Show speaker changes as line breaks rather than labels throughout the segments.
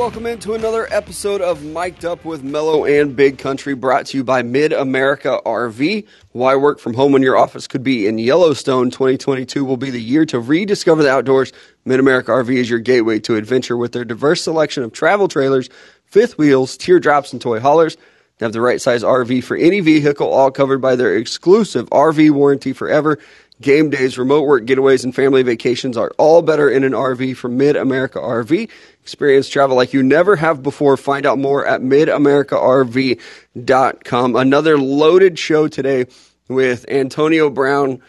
welcome into another episode of Mic'd Up with Mellow and Big Country, brought to you by Mid America RV. Why work from home when your office could be in Yellowstone? 2022 will be the year to rediscover the outdoors. Mid America RV is your gateway to adventure with their diverse selection of travel trailers, fifth wheels, teardrops, and toy haulers. They have the right size RV for any vehicle, all covered by their exclusive RV warranty forever. Game days, remote work getaways, and family vacations are all better in an RV from Mid America RV. Experience travel like you never have before. Find out more at midamericarv.com. Another loaded show today with Antonio Brown.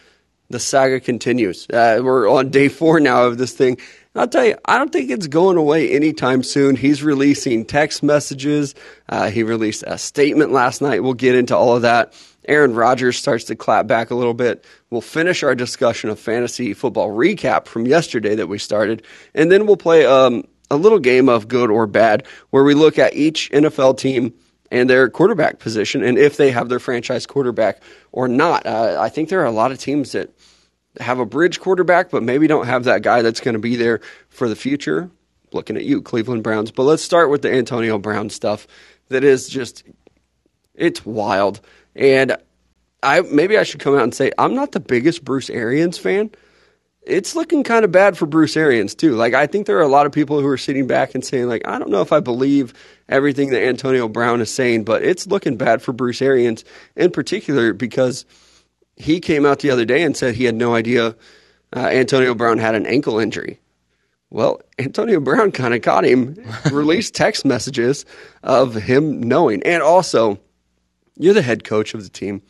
The saga continues. Uh, we're on day four now of this thing. I'll tell you, I don't think it's going away anytime soon. He's releasing text messages. Uh, he released a statement last night. We'll get into all of that. Aaron Rodgers starts to clap back a little bit. We'll finish our discussion of fantasy football recap from yesterday that we started, and then we'll play um, a little game of good or bad where we look at each NFL team and their quarterback position and if they have their franchise quarterback or not. Uh, I think there are a lot of teams that have a bridge quarterback, but maybe don't have that guy that's going to be there for the future. Looking at you, Cleveland Browns. But let's start with the Antonio Brown stuff that is just, it's wild. And I maybe I should come out and say I'm not the biggest Bruce Arians fan. It's looking kind of bad for Bruce Arians too. Like I think there are a lot of people who are sitting back and saying like I don't know if I believe everything that Antonio Brown is saying, but it's looking bad for Bruce Arians in particular because he came out the other day and said he had no idea uh, Antonio Brown had an ankle injury. Well, Antonio Brown kind of caught him, released text messages of him knowing, and also you're the head coach of the team.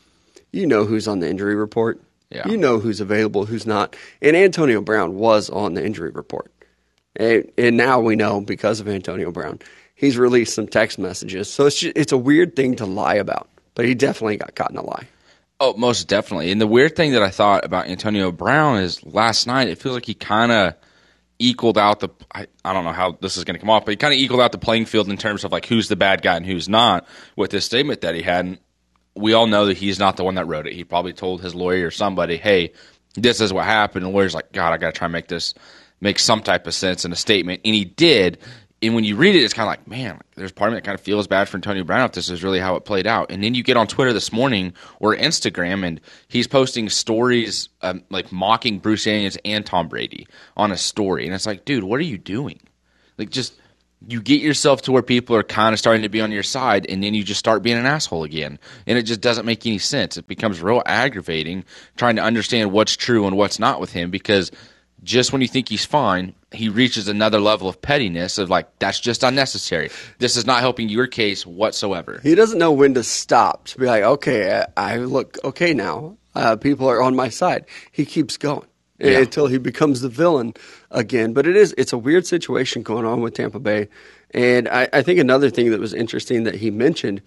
You know who's on the injury report.
Yeah.
You know who's available, who's not. And Antonio Brown was on the injury report. And, and now we know because of Antonio Brown. He's released some text messages. So it's just, it's a weird thing to lie about. But he definitely got caught in a lie.
Oh, most definitely. And the weird thing that I thought about Antonio Brown is last night it feels like he kind of equaled out the I, I don't know how this is going to come off, but he kind of equaled out the playing field in terms of like who's the bad guy and who's not with this statement that he had. And we all know that he's not the one that wrote it. He probably told his lawyer or somebody, "Hey, this is what happened." The lawyer's like, "God, I got to try and make this make some type of sense in a statement." And he did. And when you read it, it's kind of like, man, there's part of me that kind of feels bad for Antonio Brown if this is really how it played out. And then you get on Twitter this morning or Instagram, and he's posting stories um, like mocking Bruce Arians and Tom Brady on a story. And it's like, dude, what are you doing? Like, just you get yourself to where people are kind of starting to be on your side, and then you just start being an asshole again. And it just doesn't make any sense. It becomes real aggravating trying to understand what's true and what's not with him because just when you think he's fine, he reaches another level of pettiness of like, that's just unnecessary. This is not helping your case whatsoever.
He doesn't know when to stop to be like, okay, I look okay now. Uh, people are on my side. He keeps going
Yeah.
until he becomes the villain again. But it is it's a weird situation going on with Tampa Bay. And I, I think another thing that was interesting that he mentioned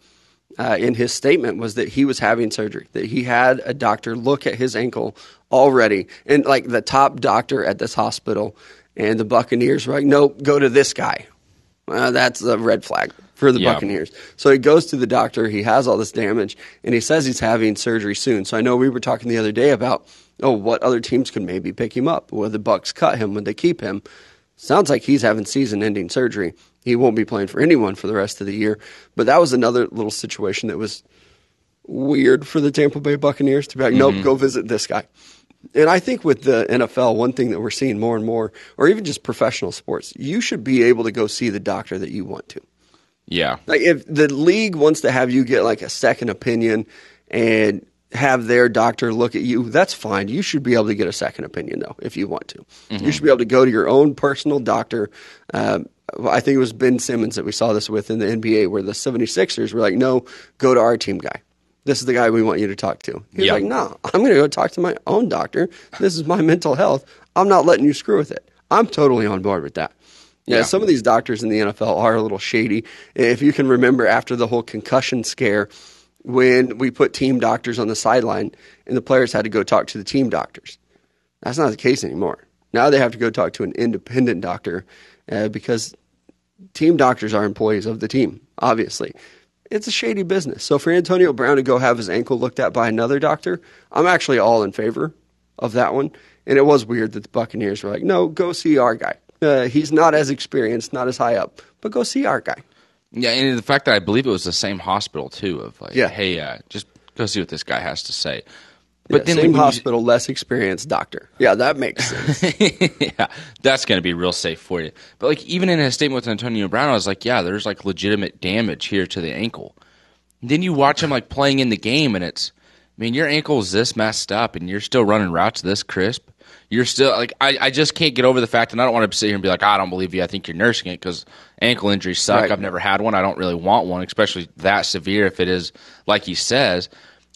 uh, in his statement was that he was having surgery, that he had a doctor look at his ankle already, and like the top doctor at this hospital, and the Buccaneers were like, nope, go to this guy. Uh, that's a red flag for the
Yeah.
Buccaneers. So he goes to the doctor. He has all this damage, and he says he's having surgery soon. So I know we were talking the other day about oh, what other teams could maybe pick him up? Would the Bucks cut him? Would they keep him? Sounds like he's having season-ending surgery. He won't be playing for anyone for the rest of the year. But that was another little situation that was weird for the Tampa Bay Buccaneers to be like, nope, mm-hmm. go visit this guy. And I think with the NFL, one thing that we're seeing more and more, or even just professional sports, you should be able to go see the doctor that you want to.
Yeah.
Like if the league wants to have you get like a second opinion and have their doctor look at you, that's fine. You should be able to get a second opinion though, if you want to. You should be able to go to your own personal doctor. Um, I think it was Ben Simmons that we saw this with in the NBA where the 76ers were like, no, go to our team guy. This is the guy we want you to talk to. He was
Yeah.
like, no, I'm going to go talk to my own doctor. This is my mental health. I'm not letting you screw with it. I'm totally on board with that. Yeah,
Yeah.
some of these doctors in the NFL are a little shady. If you can remember after the whole concussion scare, when we put team doctors on the sideline and the players had to go talk to the team doctors. That's not the case anymore. Now they have to go talk to an independent doctor uh, because team doctors are employees of the team, obviously. It's a shady business. So for Antonio Brown to go have his ankle looked at by another doctor, I'm actually all in favor of that one. And it was weird that the Buccaneers were like, no, go see our guy. Uh, he's not as experienced, not as high up, but go see our guy.
Yeah, and the fact that I believe it was the same hospital too. Of like,
Yeah.
hey, uh, just go see what this guy has to say.
But
But then
same
when you-
hospital, less experienced doctor. Yeah, that makes sense.
yeah, that's going to be real safe for you. But like even in his statement with Antonio Brown, I was like, yeah, there's like legitimate damage here to the ankle. then you watch him like playing in the game, and it's, I mean, your ankle's this messed up, and you're still running routes this crisp. You're still like, I, I just can't get over the fact, and I don't want to sit here and be like, ah, I don't believe you. I think you're nursing it because ankle injuries suck.
Right.
I've never had one. I don't really want one, especially that severe if it is like he says.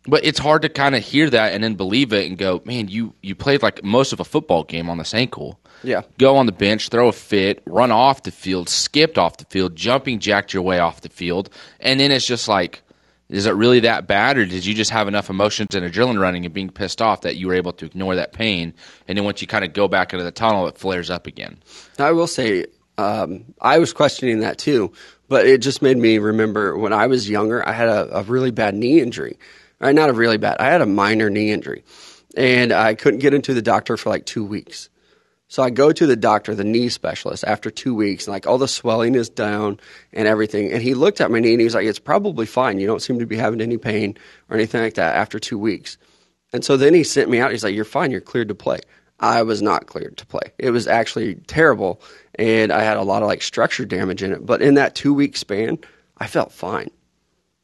But it's hard to kind of hear that and then believe it and go, man, you you played like most of a football game on this ankle
Yeah.
go on the bench, throw a fit, run off the field, skipped off the field, jumping jacked your way off the field, and then it's just like, is it really that bad, or did you just have enough emotions and adrenaline running and being pissed off that you were able to ignore that pain, and then once you kind of go back into the tunnel, it flares up again?
I will say, um, I was questioning that too, but it just made me remember when I was younger, I had a, a really bad knee injury. Right, not a really bad, I had a minor knee injury. And I couldn't get into the doctor for like two weeks. So I go to the doctor, the knee specialist, after two weeks, and like all the swelling is down and everything. And he looked at my knee and he was like, It's probably fine. You don't seem to be having any pain or anything like that after two weeks. And so then he sent me out. He's like, You're fine. You're cleared to play. I was not cleared to play. It was actually terrible. And I had a lot of like structure damage in it. But in that two week span, I felt fine.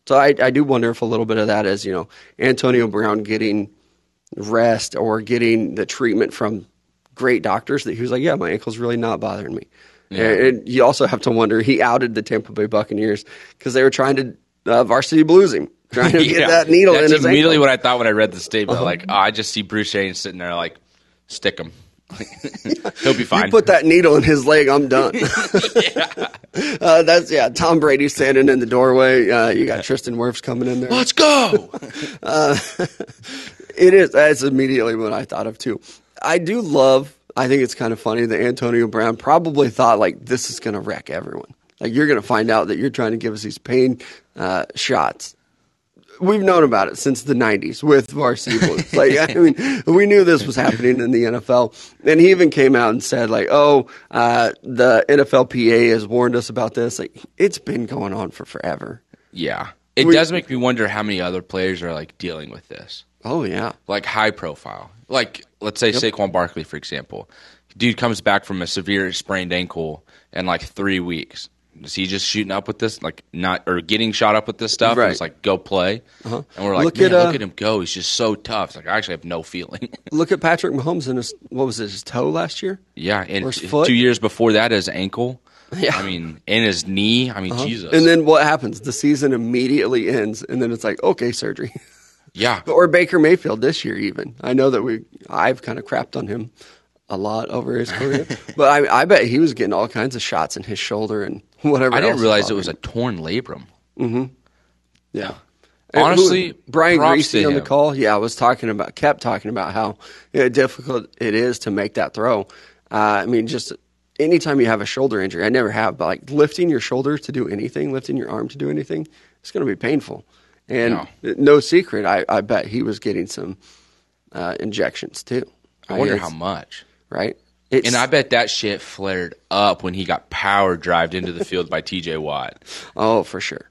So I, I do wonder if a little bit of that is, you know, Antonio Brown getting rest or getting the treatment from great doctors that he was like, yeah, my ankle's really not bothering me. And, and you also have to wonder, he outed the Tampa Bay Buccaneers because they were trying to uh, varsity blues him, trying to get
Yeah.
that needle
That's
in his
immediately
ankle. Uh-huh.
what I thought when I read the statement. Like, oh, I just see Bruce Arians sitting there, like, stick him. He'll be fine.
You put that needle in his leg, I'm done. uh, that's yeah. Tom Brady standing in the doorway. Uh, you got Tristan Wirfs coming in there.
Let's go.
It is. That's immediately what I thought of too. I do love. I think it's kind of funny that Antonio Brown probably thought like this is going to wreck everyone. Like you're going to find out that you're trying to give us these pain uh, shots. We've known about it since the '90s with varsity blues. like I mean, we knew this was happening in the NFL, and he even came out and said like, "Oh, uh, the NFLPA has warned us about this." Like it's been going on for forever.
yeah. It
We-
does make me wonder how many other players are, like, dealing with this.
Oh yeah,
like high profile. Like let's say Saquon Barkley, for example. Dude comes back from a severe sprained ankle in like three weeks. Is he just shooting up with this, like not or getting shot up with this stuff?
Right.
It's like go play, and we're like,
Look
man,
at, uh,
look at him go. He's just so tough. It's like I actually have no feeling.
look at Patrick Mahomes and his what was it, his toe last year?
yeah, and
Or his foot?
two years before that, his ankle.
Yeah.
I mean, and his knee. I mean, Jesus.
And then what happens? The season immediately ends, and then it's like, okay, surgery.
yeah,
or Baker Mayfield this year, even. I know that we, I've kind of crapped on him a lot over his career, but I, I bet he was getting all kinds of shots in his shoulder and whatever.
I didn't realize it was a torn labrum. Mm-hmm.
yeah.
Honestly,
who- Brian
Griese
on the call. Yeah, I was talking about, kept talking about how you know, difficult it is to make that throw. Uh, I mean, just anytime you have a shoulder injury, I never have, but like lifting your shoulder to do anything, lifting your arm to do anything, it's going to be painful. And no secret, I, I bet he was getting some uh, injections too.
I wonder
Right?
how much.
Right. It's,
And I bet that shit flared up when he got power drived into the field by T.J. Watt.
oh, for sure,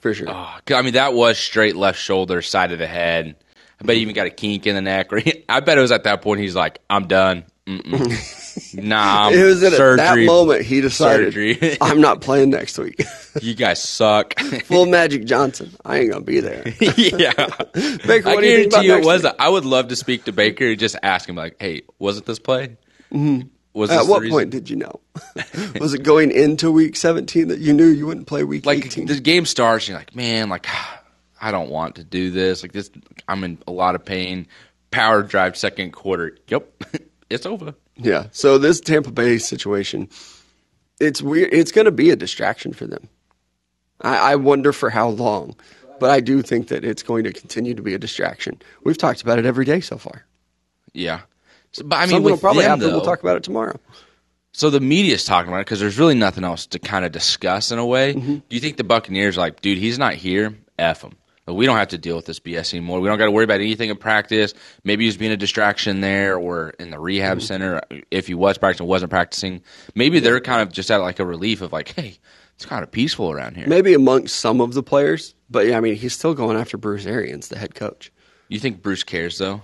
for sure.
Oh, I mean, that was straight left shoulder, side of the head. I bet he even got a kink in the neck. Or he, I bet it was at that point he's like, "I'm done. Nah,
it was at that moment he decided
Surgery.
I'm not playing next week.
you guys suck."
Full Magic Johnson. I ain't gonna be there.
yeah,
Baker,
I
what do you
guarantee you it was.
week?
I would love to speak to Baker and just ask him, like, "Hey, was it this play? Mm-hmm. Was
At what point did you know? was it going into week 17 that you knew you wouldn't play week
like
18?
the game starts, you're like, man, like I don't want to do this. Like this, I'm in a lot of pain. Power drive second quarter. Yep, it's over.
Yeah. So this Tampa Bay situation, it's weird. It's going to be a distraction for them. I, I wonder for how long, but I do think that it's going to continue to be a distraction. We've talked about it every day so far.
Yeah. So, but I mean,
Something will probably
them,
happen. We'll talk about it tomorrow.
So the media's talking about it because there's really nothing else to kind of discuss in a way.
Mm-hmm.
Do you think the Buccaneers are like, dude, he's not here. F him. We don't have to deal with this BS anymore. We don't got to worry about anything in practice. Maybe he was being a distraction there or in the rehab
Mm-hmm.
center if he was practicing, wasn't practicing. Maybe they're kind of just at like a relief of like, hey, it's kind of peaceful around here.
Maybe amongst some of the players, but yeah, I mean, he's still going after Bruce Arians, the head coach.
You think Bruce cares though?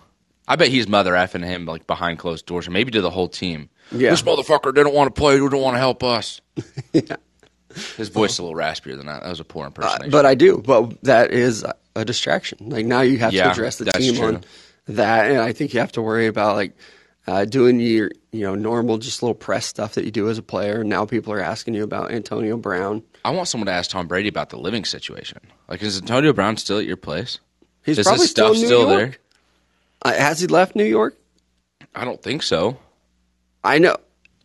I bet he's mother effing him like behind closed doors, or maybe to the whole team.
Yeah.
This motherfucker didn't want to play. He didn't want to help us.
yeah.
His voice is a little raspier than that. That was a poor
Uh, but I do. But that is a distraction. Like now you have
Yeah,
to address the team
true.
on that, and I think you have to worry about like uh, doing your you know normal just little press stuff that you do as a player. And now people are asking you about Antonio Brown.
I want someone to ask Tom Brady about the living situation. Like, is Antonio Brown still at your place?
He's
is
probably still
still
York. Uh, has he left New York?
I don't think so.
I know.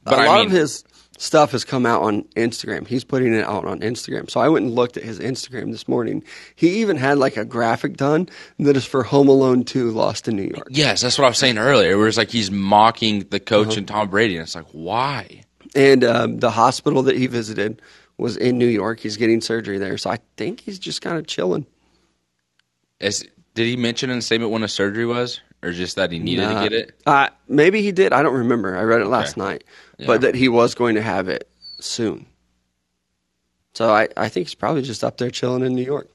But
a
I
lot
mean-
of his stuff has come out on Instagram. He's putting it out on Instagram. So I went and looked at his Instagram this morning. He even had like a graphic done that is for Home Alone 2 Lost in New York.
Yes, that's what I was saying earlier. Where it's like he's mocking the coach
Uh-huh.
and Tom Brady, and it's like, why?
And um, the hospital that he visited was in New York. He's getting surgery there. So I think he's just kind of chilling.
Is did he mention in the statement when the surgery was, or just that he needed
Nah.
to get it?
Uh, maybe he did. I don't remember. I read it last
Okay.
night.
Yeah.
But that he was going to have it soon. So I, I think he's probably just up there chilling in New York.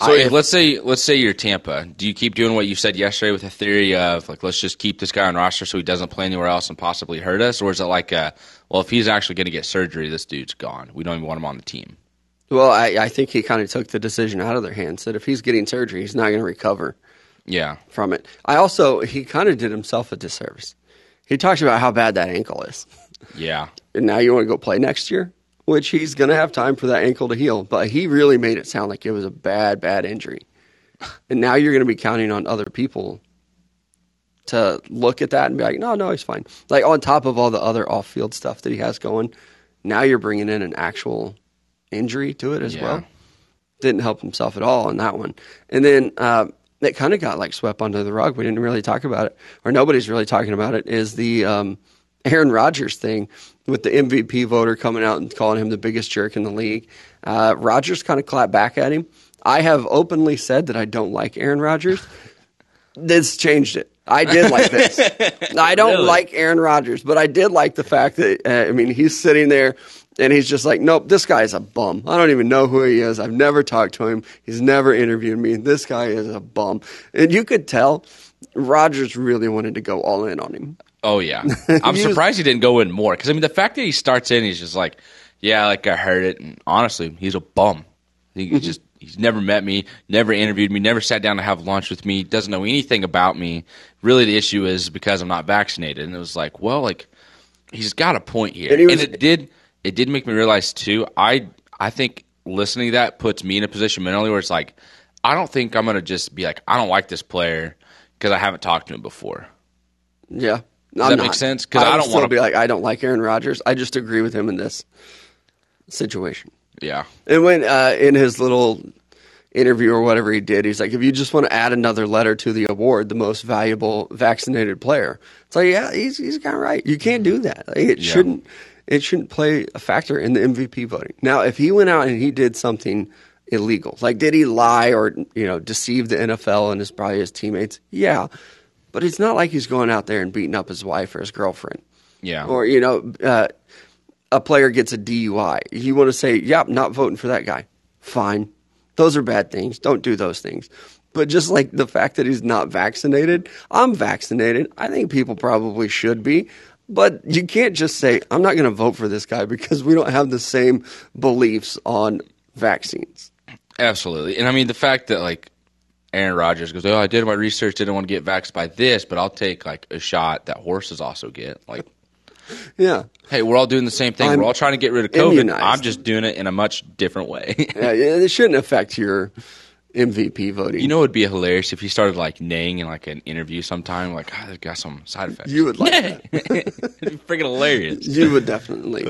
So
I-
if, let's say let's say you're Tampa. Do you keep doing what you said yesterday with the theory of like let's just keep this guy on roster so he doesn't play anywhere else and possibly hurt us, or is it like uh well if he's actually going to get surgery, this dude's gone. We don't even want him on the team.
Well, I, I think he kind of took the decision out of their hands that if he's getting surgery, he's not going to recover
Yeah,
from it. I also, he kind of did himself a disservice. He talks about how bad that ankle is.
Yeah,
And now you want to go play next year, which he's going to have time for that ankle to heal. But he really made it sound like it was a bad, bad injury. And now you're going to be counting on other people to look at that and be like, no, no, he's fine. Like on top of all the other off field stuff that he has going, now you're bringing in an actual injury to it as
Yeah.
well. Didn't help himself at all on that one. And then uh, it kind of got like swept under the rug. We didn't really talk about it, or nobody's really talking about it. Is the um, Aaron Rodgers thing with the MVP voter coming out and calling him the biggest jerk in the league? Uh, Rodgers kind of clapped back at him. I have openly said that I don't like Aaron Rodgers. this changed it. I did like this. I don't
Really?
like Aaron Rodgers, but I did like the fact that uh, I mean he's sitting there and he's just like, nope, this guy's a bum. I don't even know who he is. I've never talked to him. He's never interviewed me. This guy is a bum, and you could tell Rodgers really wanted to go all in on him.
Oh yeah, I'm surprised he didn't go in more because I mean the fact that he starts in, he's just like, yeah, like I heard it, and honestly, he's a bum. He
Mm-hmm.
just he's never met me, never interviewed me, never sat down to have lunch with me, doesn't know anything about me. Really, the issue is because I'm not vaccinated, and it was like, well, like he's got a point here,
And
and,
he was-
it did it did make me realize too. I I think listening to that puts me in a position mentally where it's like, I don't think I'm gonna just be like, I don't like this player because I haven't talked to him before.
Yeah.
Does that make sense? Because I
would
don't wanna-
be like, I don't like Aaron Rodgers. I just agree with him in this situation.
Yeah.
And when uh, in his little interview or whatever he did, he's like, if you just want to add another letter to the award, the most valuable vaccinated player. It's like, yeah, he's he's kind of right. You can't do that. Like, it
Yeah.
shouldn't it shouldn't play a factor in the MVP voting. Now, if he went out and he did something illegal, like did he lie or you know deceive the NFL and his probably his teammates? Yeah, but it's not like he's going out there and beating up his wife or his girlfriend
Yeah.
or you know uh, a player gets a DUI. You want to say, "Yep, not voting for that guy." Fine, those are bad things. Don't do those things. But just like the fact that he's not vaccinated, I'm vaccinated. I think people probably should be. But you can't just say, I'm not going to vote for this guy because we don't have the same beliefs on vaccines.
Absolutely. And I mean the fact that like Aaron Rodgers goes, Oh, I did my research, didn't want to get vaxxed by this, but I'll take like a shot that horses also get. Like,
Yeah.
hey, we're all doing the same thing.
I'm
we're all trying to get rid of COVID.
immunized.
I'm just doing it in a much different way.
yeah. It shouldn't affect your MVP voting.
you know, it would be hilarious if he started like neighing in like an interview sometime, like, ah, oh, they've got some side effects.
You would like that.
It'd be freaking hilarious.
You would definitely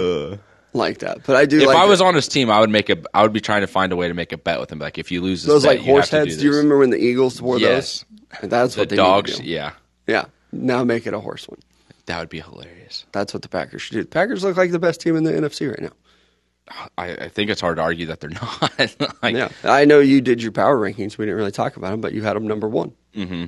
like that. But I do
If
like
I was
that.
on his team, I would make a. I would be trying to find a way to make a bet with him. Like if you lose this
those
bet,
like horse heads.
Do,
Do, you remember when the Eagles wore
Yes.
those? That's
the
what they
dogs?
Do.
Yeah,
Yeah. Now make it a horse one.
that would be hilarious.
That's what the Packers should do. The Packers look like the best team in the NFC right now.
I, I think it's hard to argue that they're not. like,
Yeah, I know you did your power rankings. We didn't really talk about them, but you had them number one. Mm-hmm.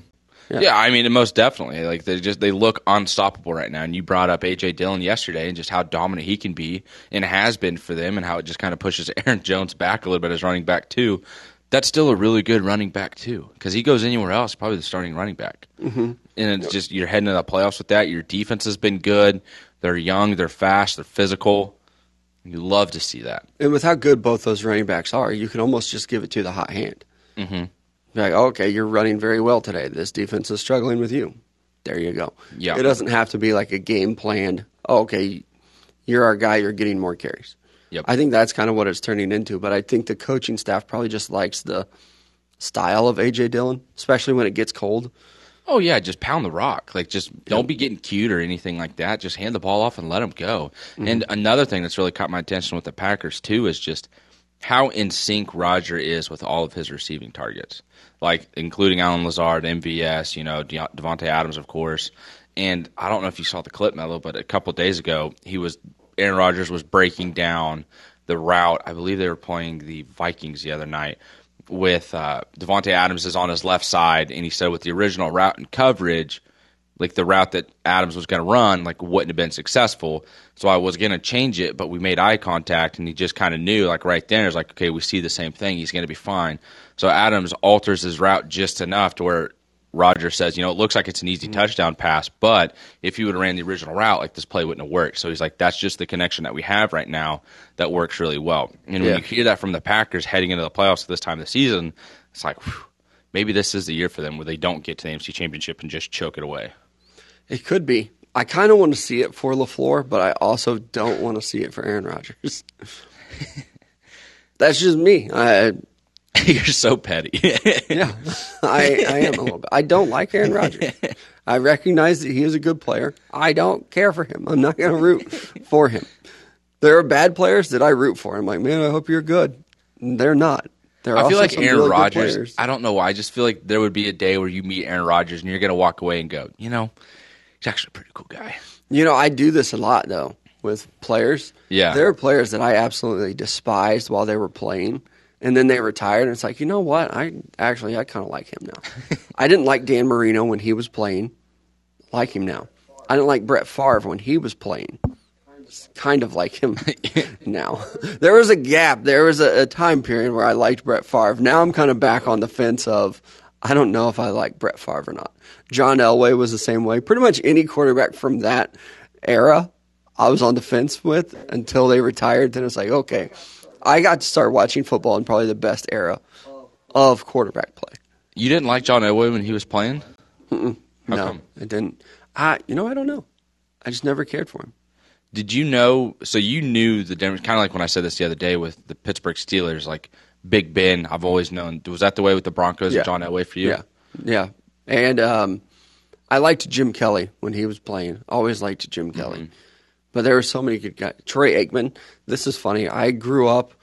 Yeah.
Yeah. I mean, most definitely. Like they just they look unstoppable right now. And you brought up AJ Dillon yesterday and just how dominant he can be and has been for them, and how it just kind of pushes Aaron Jones back a little bit as running back too. That's still a really good running back too, because he goes anywhere else, probably the starting running back. Mm-hmm. And it's just you're heading to the playoffs with that. Your defense has been good. They're young. They're fast. They're physical. You love to see that.
And with how good both those running backs are, you can almost just give it to the hot hand. Mm-hmm. Like, okay, you're running very well today. This defense is struggling with you. There you go.
Yeah.
It doesn't have to be like a game planned. Oh, okay, you're our guy. You're getting more carries.
Yep.
I think that's kind of what it's turning into. But I think the coaching staff probably just likes the style of AJ Dillon, especially when it gets cold.
Oh yeah, just pound the rock. Like just don't be getting cute or anything like that. Just hand the ball off and let them go. Mm-hmm. And another thing that's really caught my attention with the Packers too is just how in sync Roger is with all of his receiving targets, like including Allen Lazard, MVS, you know, De- Davante Adams, of course. And I don't know if you saw the clip, Mello, but a couple days ago, he was Aaron Rodgers was breaking down the route. I believe they were playing the Vikings the other night with uh, Davante Adams is on his left side, and he said with the original route and coverage, like the route that Adams was going to run, like wouldn't have been successful. So I was going to change it, but we made eye contact, and he just kind of knew, like right there, it's like okay, we see the same thing. He's going to be fine. So Adams alters his route just enough to where Roger says, you know, it looks like it's an easy mm-hmm. touchdown pass, but if you would have ran the original route, like this play wouldn't have worked. So he's like, that's just the connection that we have right now that works really well. And
Yeah.
when you hear that from the Packers heading into the playoffs at this time of the season, it's like, whew, maybe this is the year for them where they don't get to the AFC Championship and just choke it away.
It could be. I kind of want to see it for LaFleur, but I also don't want to see it for Aaron Rodgers. That's just me. I,
You're so petty.
yeah, I, I am a little bit. I don't like Aaron Rodgers. I recognize that he is a good player. I don't care for him. I'm not going to root for him. There are bad players that I root for. I'm like, man, I hope you're good. They're not. There are
I feel like Aaron
really
Rodgers. I don't know why. I just feel like there would be a day where you meet Aaron Rodgers and you're going to walk away and go, you know, he's actually a pretty cool guy.
You know, I do this a lot though with players.
Yeah.
There are players that I absolutely despised while they were playing. And then they retired, and it's like, you know what? I actually, I kind of like him now. I didn't like Dan Marino when he was playing. Like him now. I didn't like Brett Favre when he was playing. Kind of like him now. There was a gap. There was a, a time period where I liked Brett Favre. Now I'm kind of back on the fence of I don't know if I like Brett Favre or not. John Elway was the same way. Pretty much any quarterback from that era, I was on the fence with until they retired. Then it's like, okay, I got to start watching football in probably the best era of quarterback play.
You didn't like John Elway when he was playing?
No,
come?
it didn't. I, you know, I don't know. I just never cared for him.
Did you know? So you knew the difference, kind of like when I said this the other day with the Pittsburgh Steelers, like Big Ben. I've always known. Was that the way with the Broncos
Yeah.
and John Elway for you?
Yeah, yeah. And um, I liked Jim Kelly when he was playing. Always liked Jim Kelly. But there were so many good guys. Troy Aikman. This is funny. I grew up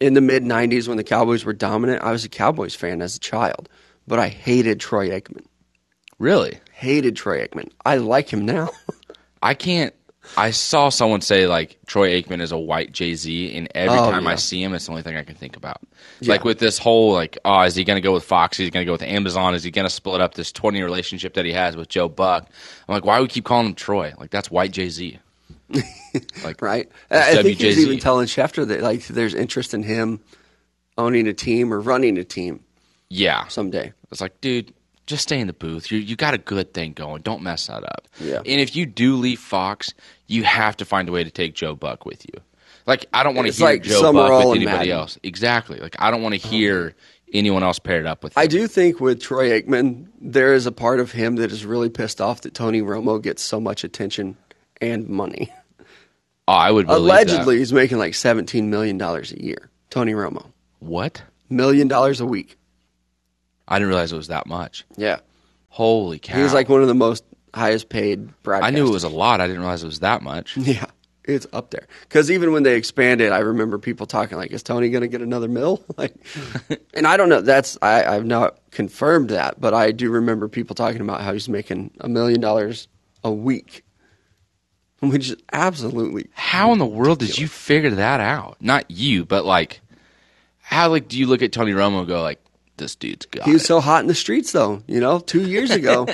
in the mid '90s when the Cowboys were dominant. I was a Cowboys fan as a child, but I hated Troy Aikman.
Really?
Hated Troy Aikman. I like him now.
I can't. I saw someone say like Troy Aikman is a white Jay Z, and every
Oh,
time I see him, it's the only thing I can think about.
Yeah.
Like with this whole like, oh, is he going to go with Fox? Is he going to go with Amazon? Is he going to split up this twenty relationship that he has with Joe Buck? I'm like, why do we keep calling him Troy? Like that's white Jay Z. like
right? I think he's
WJZ.
even telling Schefter that like there's interest in him owning a team or running a team
Yeah,
someday.
It's like, dude, just stay in the booth. You you got a good thing going. Don't mess that up.
Yeah.
And if you do leave Fox, you have to find a way to take Joe Buck with you. Like I don't want to hear
like
Joe Buck with anybody else. Exactly. Like I don't want to oh. hear anyone else paired up with.
I do think with Troy Aikman, there is a part of him that is really pissed off that Tony Romo gets so much attention and money.
Oh, I would believe
Allegedly,
that.
he's making like $17 million a year. Tony Romo.
What?
Million dollars a week.
I didn't realize it was that much.
Yeah.
Holy cow!
He's like one of the most highest paid broadcasters.
I knew it was a lot. I didn't realize it was that much.
Yeah. It's up there. Because even when they expanded, I remember people talking like, is Tony going to get another mill? like, and I don't know. That's, I, I've not confirmed that, but I do remember people talking about how he's making a million dollars a week. which is absolutely
How in the world did you figure that out? Not you, but like, how like do you look at Tony Romo and go like, this dude's got
He was
it?
so hot in the streets, though. You know, two years ago,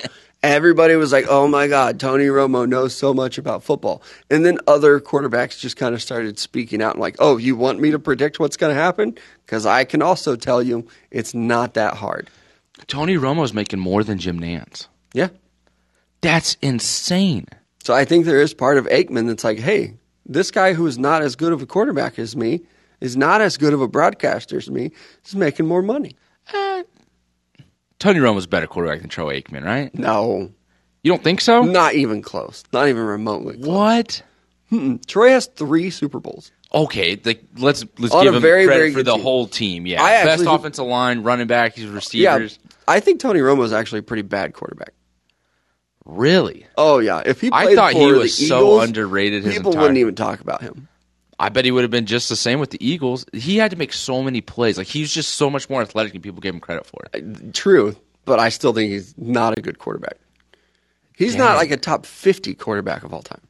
everybody was like, "Oh my God, Tony Romo knows so much about football." And then other quarterbacks just kind of started speaking out and like, "Oh, you want me to predict what's going to happen? Because I can also tell you it's not that hard."
Tony Romo's making more than Jim Nantz.
Yeah.
That's insane.
So I think there is part of Aikman that's like, "Hey, this guy who is not as good of a quarterback as me." Is not as good of a broadcaster as me. Is making more money.
Uh, Tony Romo's a better quarterback than Troy Aikman, right?
No,
You don't think so?
not even close. Not even remotely. Close.
What?
Troy has three Super Bowls.
Okay, like, let's let's
On
give
a
him
very,
credit
very
for the
team.
whole team. Yeah,
I
best
actually-
offensive line, running back, his receivers. Yeah.
I think Tony Romo is actually a pretty bad quarterback.
Really?
Oh yeah, if he
I thought he was
the
so underrated his
People wouldn't even talk about him.
I bet he would have been just the same with the Eagles. He had to make so many plays. Like he was just so much more athletic than people gave him credit for.
Uh, true, but I still think he's not a good quarterback. He's not like a top fifty quarterback of all time.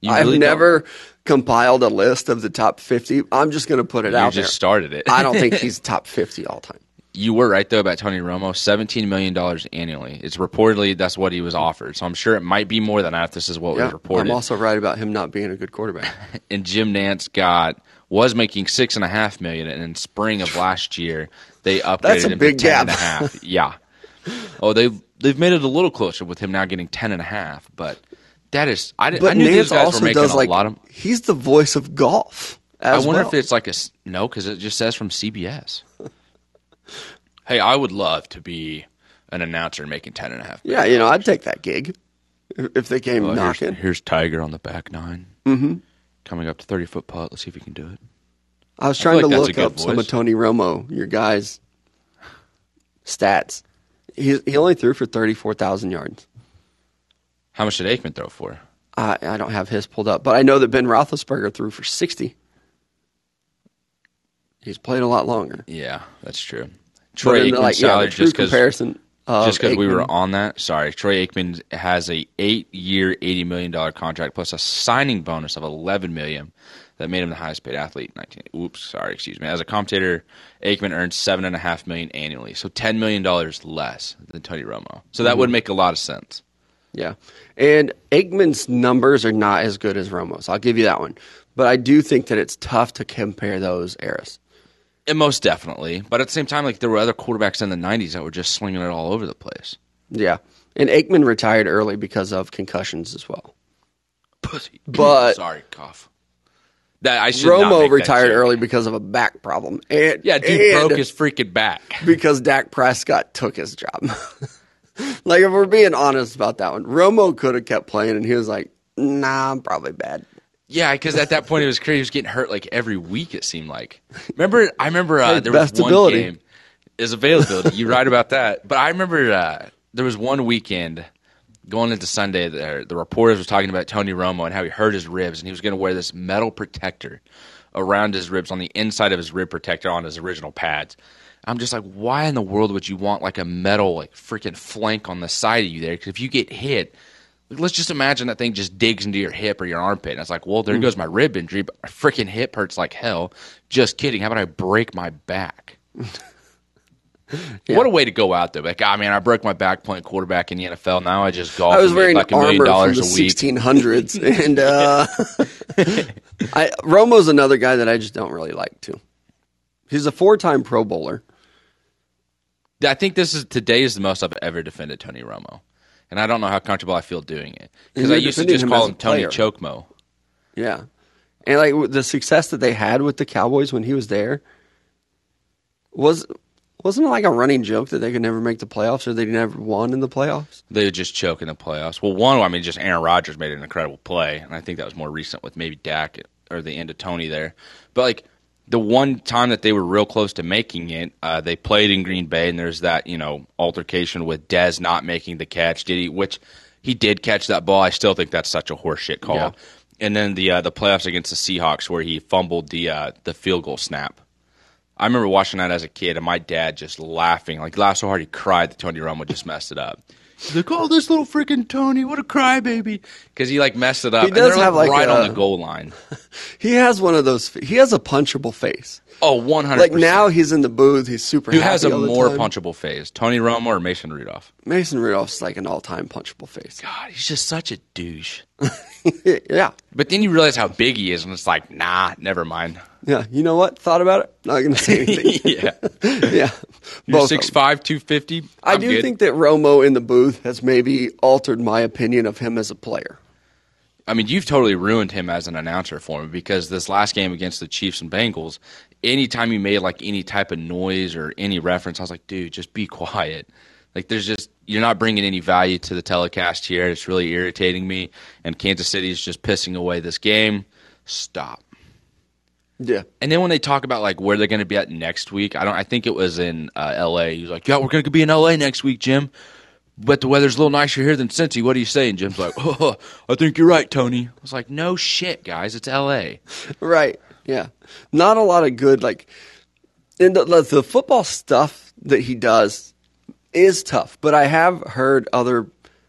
You
I've
really don't?
never compiled a list of the top fifty. I'm just going to put it out.
You
out
just
there.
started it.
I don't think he's top fifty all time.
You were right though about Tony Romo. Seventeen million dollars annually. It's reportedly that's what he was offered. So I'm sure it might be more than that. If this is what
Yeah,
was reported.
I'm also right about him not being a good quarterback.
and Jim Nantz got was making six and a half million, and in spring of last year they upgraded
That's a
him
big
to ten and a
gap.
half. yeah. Oh, they they've made it a little closer with him now getting ten and a half, but that is I, didn't, I
But
knew
Nantz
these guys
also
were making
does
a
like
lot of.
he's the voice of golf.
I wonder
well.
if it's like a no because it just says from CBS. hey, I would love to be an announcer making ten and a half.
yeah, you know, I'd take that gig if they came
Well,
knocking.
here's Tiger on the back 9 mm-hmm. coming up to thirty foot putt. Let's see if he can do it.
I was trying to
like a
look up some of. Tony Romo, your guy's stats. He he only threw for thirty four thousand yards.
How much did Aikman throw for?
I I don't have his pulled up, but I know that Ben Roethlisberger threw for sixty. He's played a lot longer.
Yeah, that's true. Troy Aikman's
like,
salary
true
just because
comparison.
just because we were on that. Sorry, Troy Aikman has a eight year, eighty million dollar contract plus a signing bonus of eleven million that made him the highest paid athlete. in Nineteen. Oops, sorry, excuse me. As a commentator, Aikman earned seven and a half million annually, so ten million dollars less than Tony Romo. So that
Mm-hmm.
would make a lot of sense.
Yeah. And Aikman's numbers are not as good as Romo's. I'll give you that one. But I do think that it's tough to compare those eras.
And most definitely, but at the same time, like there were other quarterbacks in the '90s that were just slinging it all over the place.
Yeah. And Aikman retired early because of concussions as well.
Pussy.
But-
sorry, cough. That I should not make
Romo retired early because of a back problem. And,
Yeah, dude
and
broke his freaking back.
because Dak Prescott took his job. like if we're being honest about that one, Romo could have kept playing and he was like, "Nah, I'm probably bad."
Yeah, because at that point it was crazy. He was getting hurt like every week. It seemed like. Remember, I remember uh, there was one
ability.
game. Is availability. You're right about that. But I remember uh, there was one weekend going into Sunday. The, the reporters were talking about Tony Romo and how he hurt his ribs, and he was going to wear this metal protector around his ribs on the inside of his rib protector on his original pads. I'm just like, why in the world would you want like a metal like freaking flank on the side of you there? Because if you get hit, let's just imagine that thing just digs into your hip or your armpit. And it's like, well, there goes my rib injury, but my freaking hip hurts like hell. Just kidding. How about I break my back? What a way to go out there! Like, ah, man, I broke my back playing quarterback in the NFL. Now I just golf.
I was wearing
like a million
armor from
dollars
the
a week.
1600s, and uh, I, Romo's another guy that I just don't really like too. He's a four-time Pro Bowler.
I think this is today is the most I've ever defended Tony Romo, and I don't know how comfortable I feel doing it because I used to just
him
call him Tony. Chokemo.
Yeah, and like the success that they had with the Cowboys when he was there was wasn't it like a running joke that they could never make the playoffs or they never won in the playoffs?
They would just choke in the playoffs. Well, one, I mean, just Aaron Rodgers made an incredible play, and I think that was more recent with maybe Dak or the end of Tony there. But like the one time that they were real close to making it, uh, they played in Green Bay, and there's that you know altercation with Dez not making the catch. Did he? Which he did catch that ball. I still think that's such a horseshit call.
Yeah.
And then the uh, the playoffs against the Seahawks where he fumbled the uh, the field goal snap. I remember watching that as a kid, and my dad just laughing, like laughed so hard he cried that Tony Romo just messed it up. He's like, "Oh, this little freaking Tony, what a crybaby!" Because he like messed it up.
He
And
does
they're,
have, like,
right
a-
on the goal line.
He has one of those. He has a punchable face.
Oh, one hundred.
Like now, he's in the booth. He's super.
who
happy
has a
all the
more
time.
punchable face, Tony Romo or Mason Rudolph?
Mason Rudolph's like an all-time punchable face.
God, he's just such a douche.
yeah,
But then you realize how big he is, and it's like, nah, never mind.
yeah. You know what? Thought about it. Not gonna say anything.
yeah,
yeah,
you're
both of
six
them.
five.
I do think that Romo in the booth has maybe altered my opinion of him as a player.
I mean, you've totally ruined him as an announcer for me because this last game against the Chiefs and Bengals, anytime you made like any type of noise or any reference, I was like, dude, just be quiet. Like, there's just, you're not bringing any value to the telecast here. It's really irritating me. And Kansas City is just pissing away this game. Stop.
Yeah,
And then when they talk about like where they're going to be at next week, I don't. I think it was in uh, L.A. He was like, "Yeah, we're going to be in L.A. next week, Jim." But the weather's a little nicer here than Cincy. What are you saying? Jim's like, oh, I think you're right, Tony. I was like, no shit, guys. It's L.A.
right. Yeah, not a lot of good like. And the, the, the football stuff that he does is tough, but I have heard other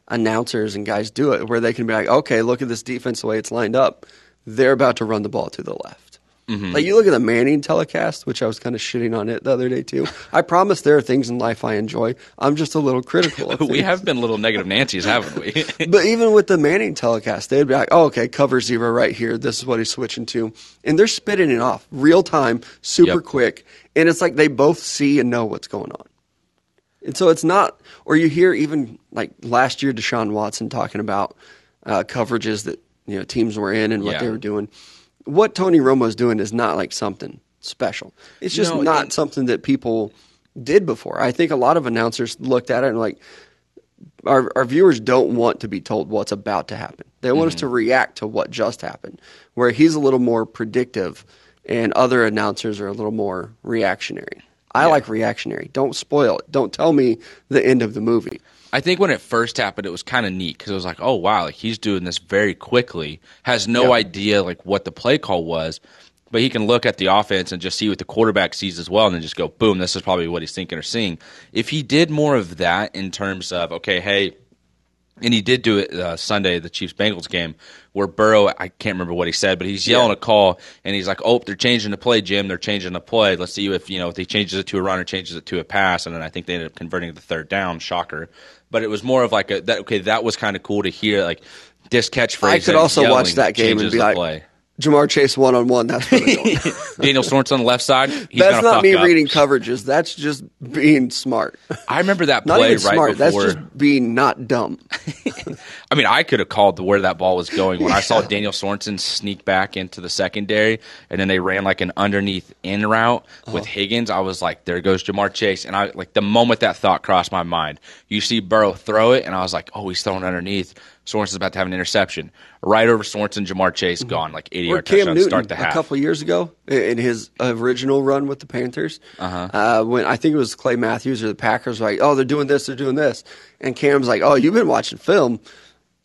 announcers and guys do it where they can be like, "Okay, look at this defense the way it's lined up. They're about to run the ball to the left." Like you look at the Manning telecast, which I was kind of shitting on it the other day too. I promise there are things in life I enjoy. I'm just a little critical. Of
We have been little negative Nancy's, haven't we?
But even with the Manning telecast, they'd be like, "Oh, okay, cover zero right here. This is what he's switching to," and they're spitting it off real time, super
Yep.
quick, and it's like they both see and know what's going on. And so it's not, or you hear even like last year, Deshaun Watson talking about uh, coverages that you know teams were in and what
Yeah.
they were doing. What Tony Romo's doing is not like something special. It's just
No,
not
and-
something that people did before. I think a lot of announcers looked at it and like, our, our viewers don't want to be told what's about to happen. They want us
Mm-hmm.
to react to what just happened. Where he's a little more predictive, and other announcers are a little more reactionary. I like reactionary. Don't spoil it. Don't tell me the end of the movie.
I think when it first happened, it was kind of neat because it was like, oh wow, like he's doing this very quickly, has no
Yeah.
idea like what the play call was, but he can look at the offense and just see what the quarterback sees as well, and then just go, boom, this is probably what he's thinking or seeing. If he did more of that in terms of okay, hey, and he did do it uh, Sunday, the Chiefs Bengals game, where Burrow, I can't remember what he said, but he's yelling
Yeah.
a call, and he's like, "Oh, they're changing the play, Jim. They're changing the play. Let's see if you know if he changes it to a run or changes it to a pass." And then I think they ended up converting the third down. Shocker, but it was more of like a that. Okay, that was kind of cool to hear. Like this catchphrase.
I could also watch that game and be like,
play.
Ja'Marr Chase one on one. That's what.
Daniel Sorensen on the left side. He's
That's not me
up.
reading coverages. That's just being smart.
I remember that
Not
play
even
right
smart.
before.
That's just being not dumb.
I mean, I could have called the where that ball was going when I saw Daniel Sorensen sneak back into the secondary, and then they ran like an underneath in route uh-huh. with Higgins. I was like, "There goes Ja'Marr Chase," and I like the moment that thought crossed my mind. You see Burrow throw it, and I was like, "Oh, he's throwing underneath." Sorensen's about to have an interception. Right over Sorensen, Ja'Marr Chase gone like eighty
Or
yard
Cam
touchdown to
Newton
start the half.
a couple years ago in his original run with the Panthers. Uh-huh. when I think it was Clay Matthews or the Packers like, oh, they're doing this, they're doing this, and Cam's like, oh, you've been watching film.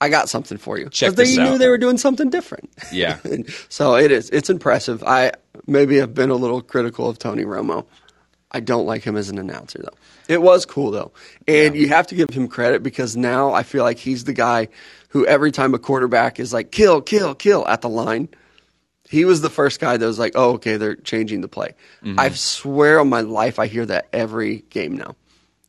I got something for you.
Check
they
this
knew
out.
they were doing something different.
Yeah.
So it is. It's impressive. I maybe have been a little critical of Tony Romo. I don't like him as an announcer though. It was cool though, and you have to give him credit because now I feel like he's the guy who every time a quarterback is like kill, kill, kill at the line, he was the first guy that was like, oh, okay, they're changing the play.
Mm-hmm.
I swear on my life, I hear that every game now.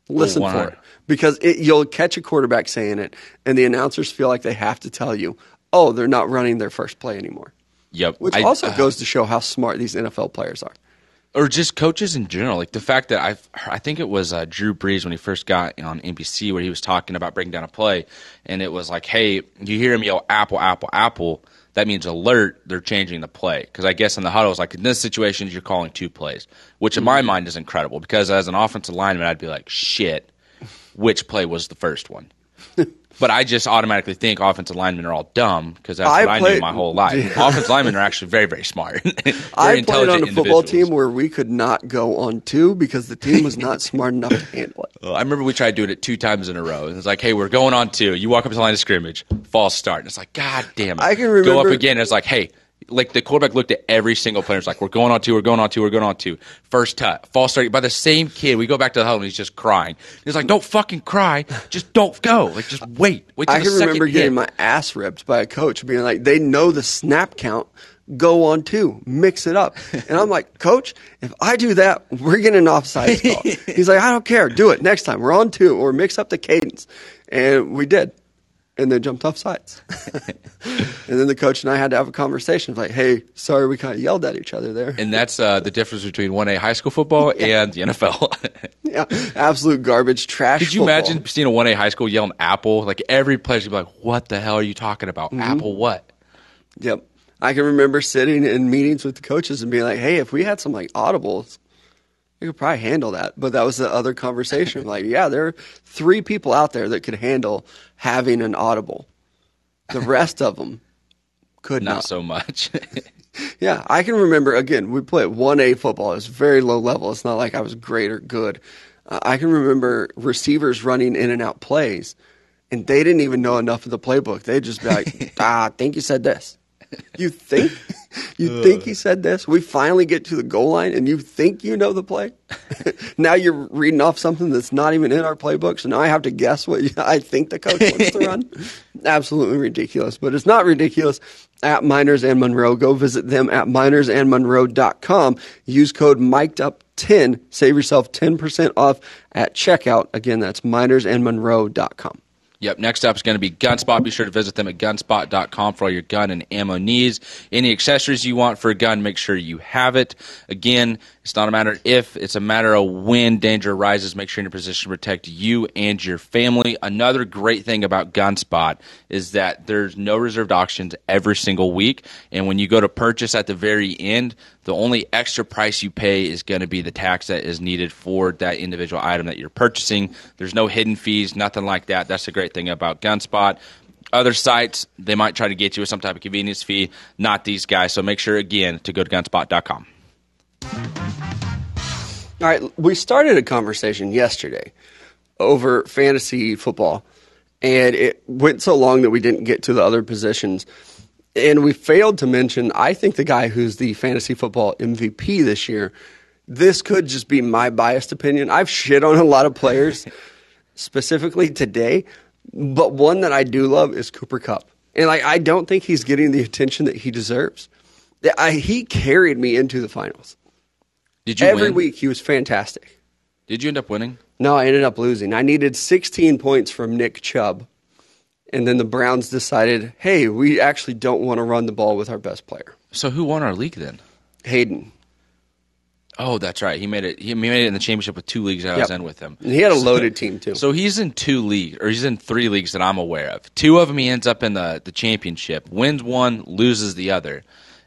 Listen for it because it, you'll catch a quarterback saying it, and the announcers feel like they have to tell you, oh, they're not running their first play anymore.
Yep.
Which
I-
also
uh,
goes to show how smart these NFL players are.
Or just coaches in general. Like the fact that I've, I think it was uh, Drew Brees when he first got on NBC where he was talking about breaking down a play, and it was like, hey, you hear him yell Apple, Apple, Apple. That means alert. They're changing the play because I guess in the huddle it's like in this situation you're calling two plays, which in my mind is incredible because as an offensive lineman I'd be like, shit, which play was the first one? But I just automatically think offensive linemen are all dumb because that's
I
what I
played-
knew my whole life. offensive linemen are actually very, very smart. very
I played on a football team where we could not go on two because the team was not smart enough to handle it.
I remember we tried doing it two times in a row. It's like, hey, we're going on two. You walk up to the line of scrimmage, false start. And it's like, God damn it.
I can
Go up
remember-
again. It's like, hey, Like the quarterback looked at every single player. It's like we're going on two, we're going on two, we're going on two. First touch, false start by the same kid. We go back to the huddle and he's just crying. He's like, "Don't fucking cry, just don't go. Like just wait, wait."
I can remember
hit."
getting my ass ripped by a coach being like, they know the snap count. Go on two, mix it up. And I'm like, Coach, if I do that, we're getting an offside call. He's like, I don't care. Do it next time. We're on two or mix up the cadence. And we did. And they jumped off sides. and then the coach and I had to have a conversation like, hey, sorry, we kind of yelled at each other there.
and that's uh, the difference between one A high school football and the NFL.
yeah, absolute garbage, trash.
Could you
football.
imagine seeing a one A high school yelling Apple? Like every player's gonna be like, "What the hell are you talking about?
Mm-hmm.
Apple what?"
Yep. I can remember sitting in meetings with the coaches and being like, hey, if we had some like audibles, we could probably handle that. But that was the other conversation. like, yeah, there are three people out there that could handle having an audible. The rest of them could
Not
not.
so much.
Yeah, I can remember again. We played one A football. It's very low level. It's not like I was great or good. Uh, I can remember receivers running in and out plays, and they didn't even know enough of the playbook. They'd just be like, "Ah, I think you said this. You think you think he said this? We finally get to the goal line, and you think you know the play. now you're reading off something that's not even in our playbook. So now I have to guess what I think the coach wants to run. Absolutely ridiculous, but it's not ridiculous. At Miners and Monroe, go visit them at minersandmonroe.com. Use code mic'd up 10 Save yourself 10% off at checkout. Again, that's minersandmonroe.com.
Yep. Next up is going to be Gunspot. Be sure to visit them at gunspot.com for all your gun and ammo needs. Any accessories you want for a gun, make sure you have it. Again, it's not a matter if, it's a matter of when danger arises. Make sure you're in a position to protect you and your family. Another great thing about Gunspot is that there's no reserved auctions every single week. And when you go to purchase at the very end, the only extra price you pay is going to be the tax that is needed for that individual item that you're purchasing. There's no hidden fees, nothing like that. That's the great thing about Gunspot. Other sites, they might try to get you with some type of convenience fee. Not these guys. So make sure, again, to go to gunspot.com.
All right, we started a conversation yesterday over fantasy football, and it went so long that we didn't get to the other positions. And we failed to mention, I think, the guy who's the fantasy football MVP this year. This could just be my biased opinion. I've shit on a lot of players, specifically today, but one that I do love is Cooper Kupp. And like, I don't think he's getting the attention that he deserves. I, he carried me into the finals.
Did you
Every
win?
week, he was fantastic.
Did you end up winning?
No, I ended up losing. I needed 16 points from Nick Chubb. And then the Browns decided, hey, we actually don't want to run the ball with our best player,
So who won our league then?
Hayden.
Oh, that's right. He made it. He made it in the championship with two leagues I was in with him.
And he had a loaded team, too.
So he's in two leagues, or he's in three leagues that I'm aware of. Two of them he ends up in the, the championship, wins one, loses the other.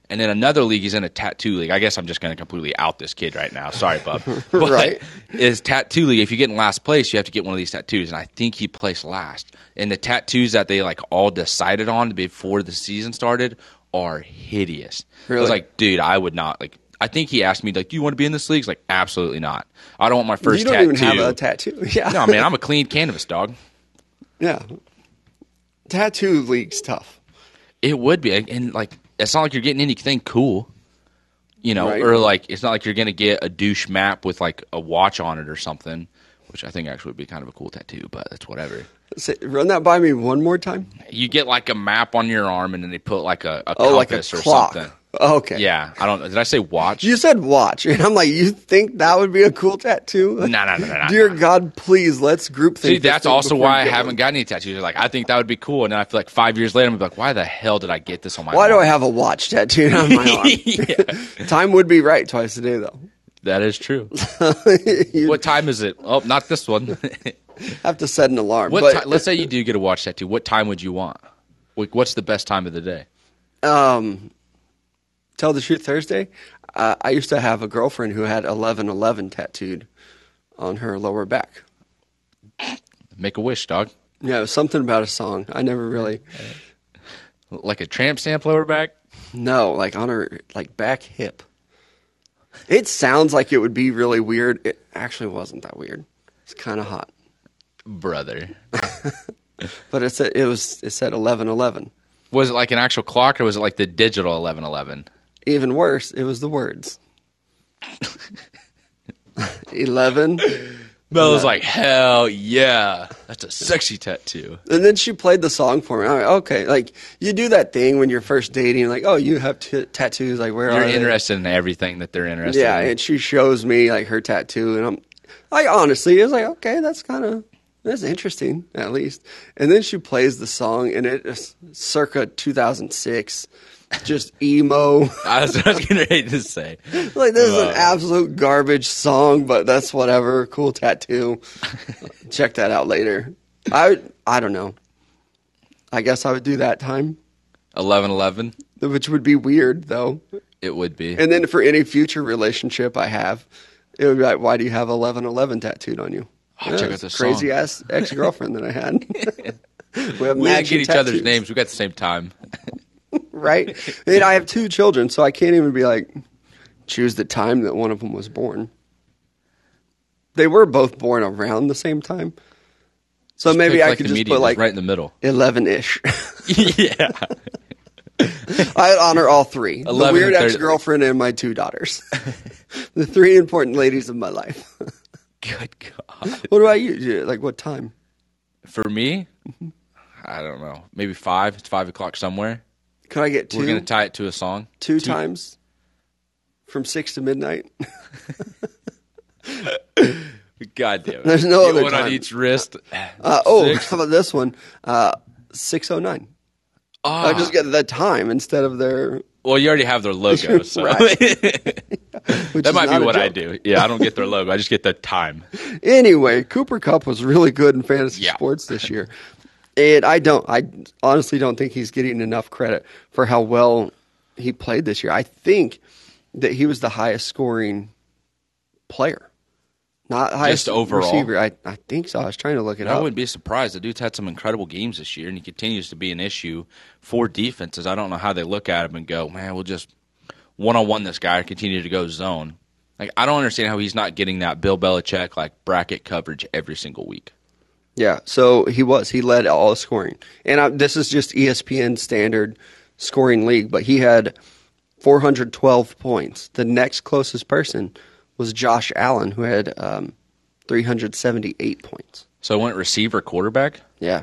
And then another league, he's in a tattoo league. I guess I'm just going to completely out this kid right now. Sorry, bub. But
Right.
Is tattoo league. If you get in last place, you have to get one of these tattoos. And I think he placed last. And the tattoos that they like all decided on before the season started are hideous. I was
Really?
like, dude, I would not like. I think he asked me like, "Do you want to be in this league?" He's like, absolutely not. I don't want my first tattoo."
you don't
tattoo.
even have a tattoo. Yeah.
no, man, I'm a clean canvas dog.
Yeah. Tattoo league's tough.
It would be, and like, it's not like you're getting anything cool, you know,
Right.
or like it's not like you're gonna get a douche map with like a watch on it or something, which I think actually would be kind of a cool tattoo, but it's whatever.
Say, run that by me one more time.
You get like a map on your arm, and then they put like a, a
Oh, like a
or
clock.
something.
Okay.
Yeah, I don't. Did I say watch?
You said watch, and I'm like, you think that would be a cool tattoo?
No, no, no, no, no,
Dear
no.
God, please let's group think.
See, that's also why I haven't
one.
got any tattoos. Like, I think that would be cool, and then I feel like five years later, I'm like, why the hell did I get this on my?
Why do? I have a watch tattooed on my arm? Time would be right twice a day, though.
That is true.
you
what time is it? Oh, not this one.
have to set an alarm.
what?
but
ti- let's say you do get a watch tattoo. What time would you want? What's the best time of the day?
um, tell the truth, Thursday. Uh, I used to have a girlfriend who had eleven eleven tattooed on her lower back.
Make a wish, dog.
Yeah, it was something about a song. I never really
Like a tramp stamp lower back.
no, like on her like back hip. It sounds like it would be really weird. It actually wasn't that weird. It's kind of hot,
Brother,
but it said it was it said eleven eleven.
Was it like an actual clock or was it like the digital 1111?
Even worse, it was the words. 11.
Mel was like, hell yeah. That's a sexy tattoo.
And then she played the song for me. I'm like, okay, like you do that thing when you're first dating, like, oh, you have t- tattoos. Like, where are
You're
are they?
interested in everything that they're interested in.
Yeah,
in.
and she shows me like her tattoo, and I'm like, honestly, it's like, okay, that's kind of that's interesting at least. And then she plays the song, and it is circa 2006, just emo.
I was, I was getting ready to say.
like this is an absolute garbage song, but that's whatever. Cool tattoo. Check that out later. I I don't know. I guess I would do that time,
1111?
which would be weird though.
It would be.
And then for any future relationship I have, it would be like, why do you have eleven eleven tattooed on you?
Oh, check out this
crazy
song.
ass ex girlfriend that I had. we have
we didn't get each other's names. We got the same time.
Right? and I have two children, so I can't even be like choose the time that one of them was born. They were both born around the same time, so
Just
maybe I
like,
could just put like
right in the middle.
eleven ish.
yeah.
I honor all three: the weird ex girlfriend and my two daughters, the three important ladies of my life.
Good God.
what about you? Like what time?
For me, mm-hmm. I don't know. Maybe five. It's five o'clock somewhere.
Could I get 2
We're going to tie it to a song.
two times from six to midnight?
God damn it.
There's no
Get
other
one on each wrist.
Uh, oh, how about this one? Uh, six oh nine.
Ah.
I just get the time instead of their.
Well, you already have their logo, so
Right.
that might be what I do. Yeah, I don't get their logo. I just get the time.
Anyway, Cooper Kupp was really good in fantasy
Yeah.
sports this year, and I don't. I honestly don't think he's getting enough credit for how well he played this year. I think that he was the highest scoring player, not highest
overall?
receiver. I I think so. I was trying to look it
I
up.
I wouldn't be surprised. The dude's had some incredible games this year, and he continues to be an issue for defenses. I don't know how they look at him and go, man, we'll just one on one this guy, and continue to go zone. Like I don't understand how he's not getting that Bill Belichick like bracket coverage every single week.
Yeah, so he was. He led all scoring. And I, this is just ESPN standard scoring league, but he had 412 points. The next closest person was Josh Allen, who had um, 378 points.
So I went receiver quarterback.
Yeah.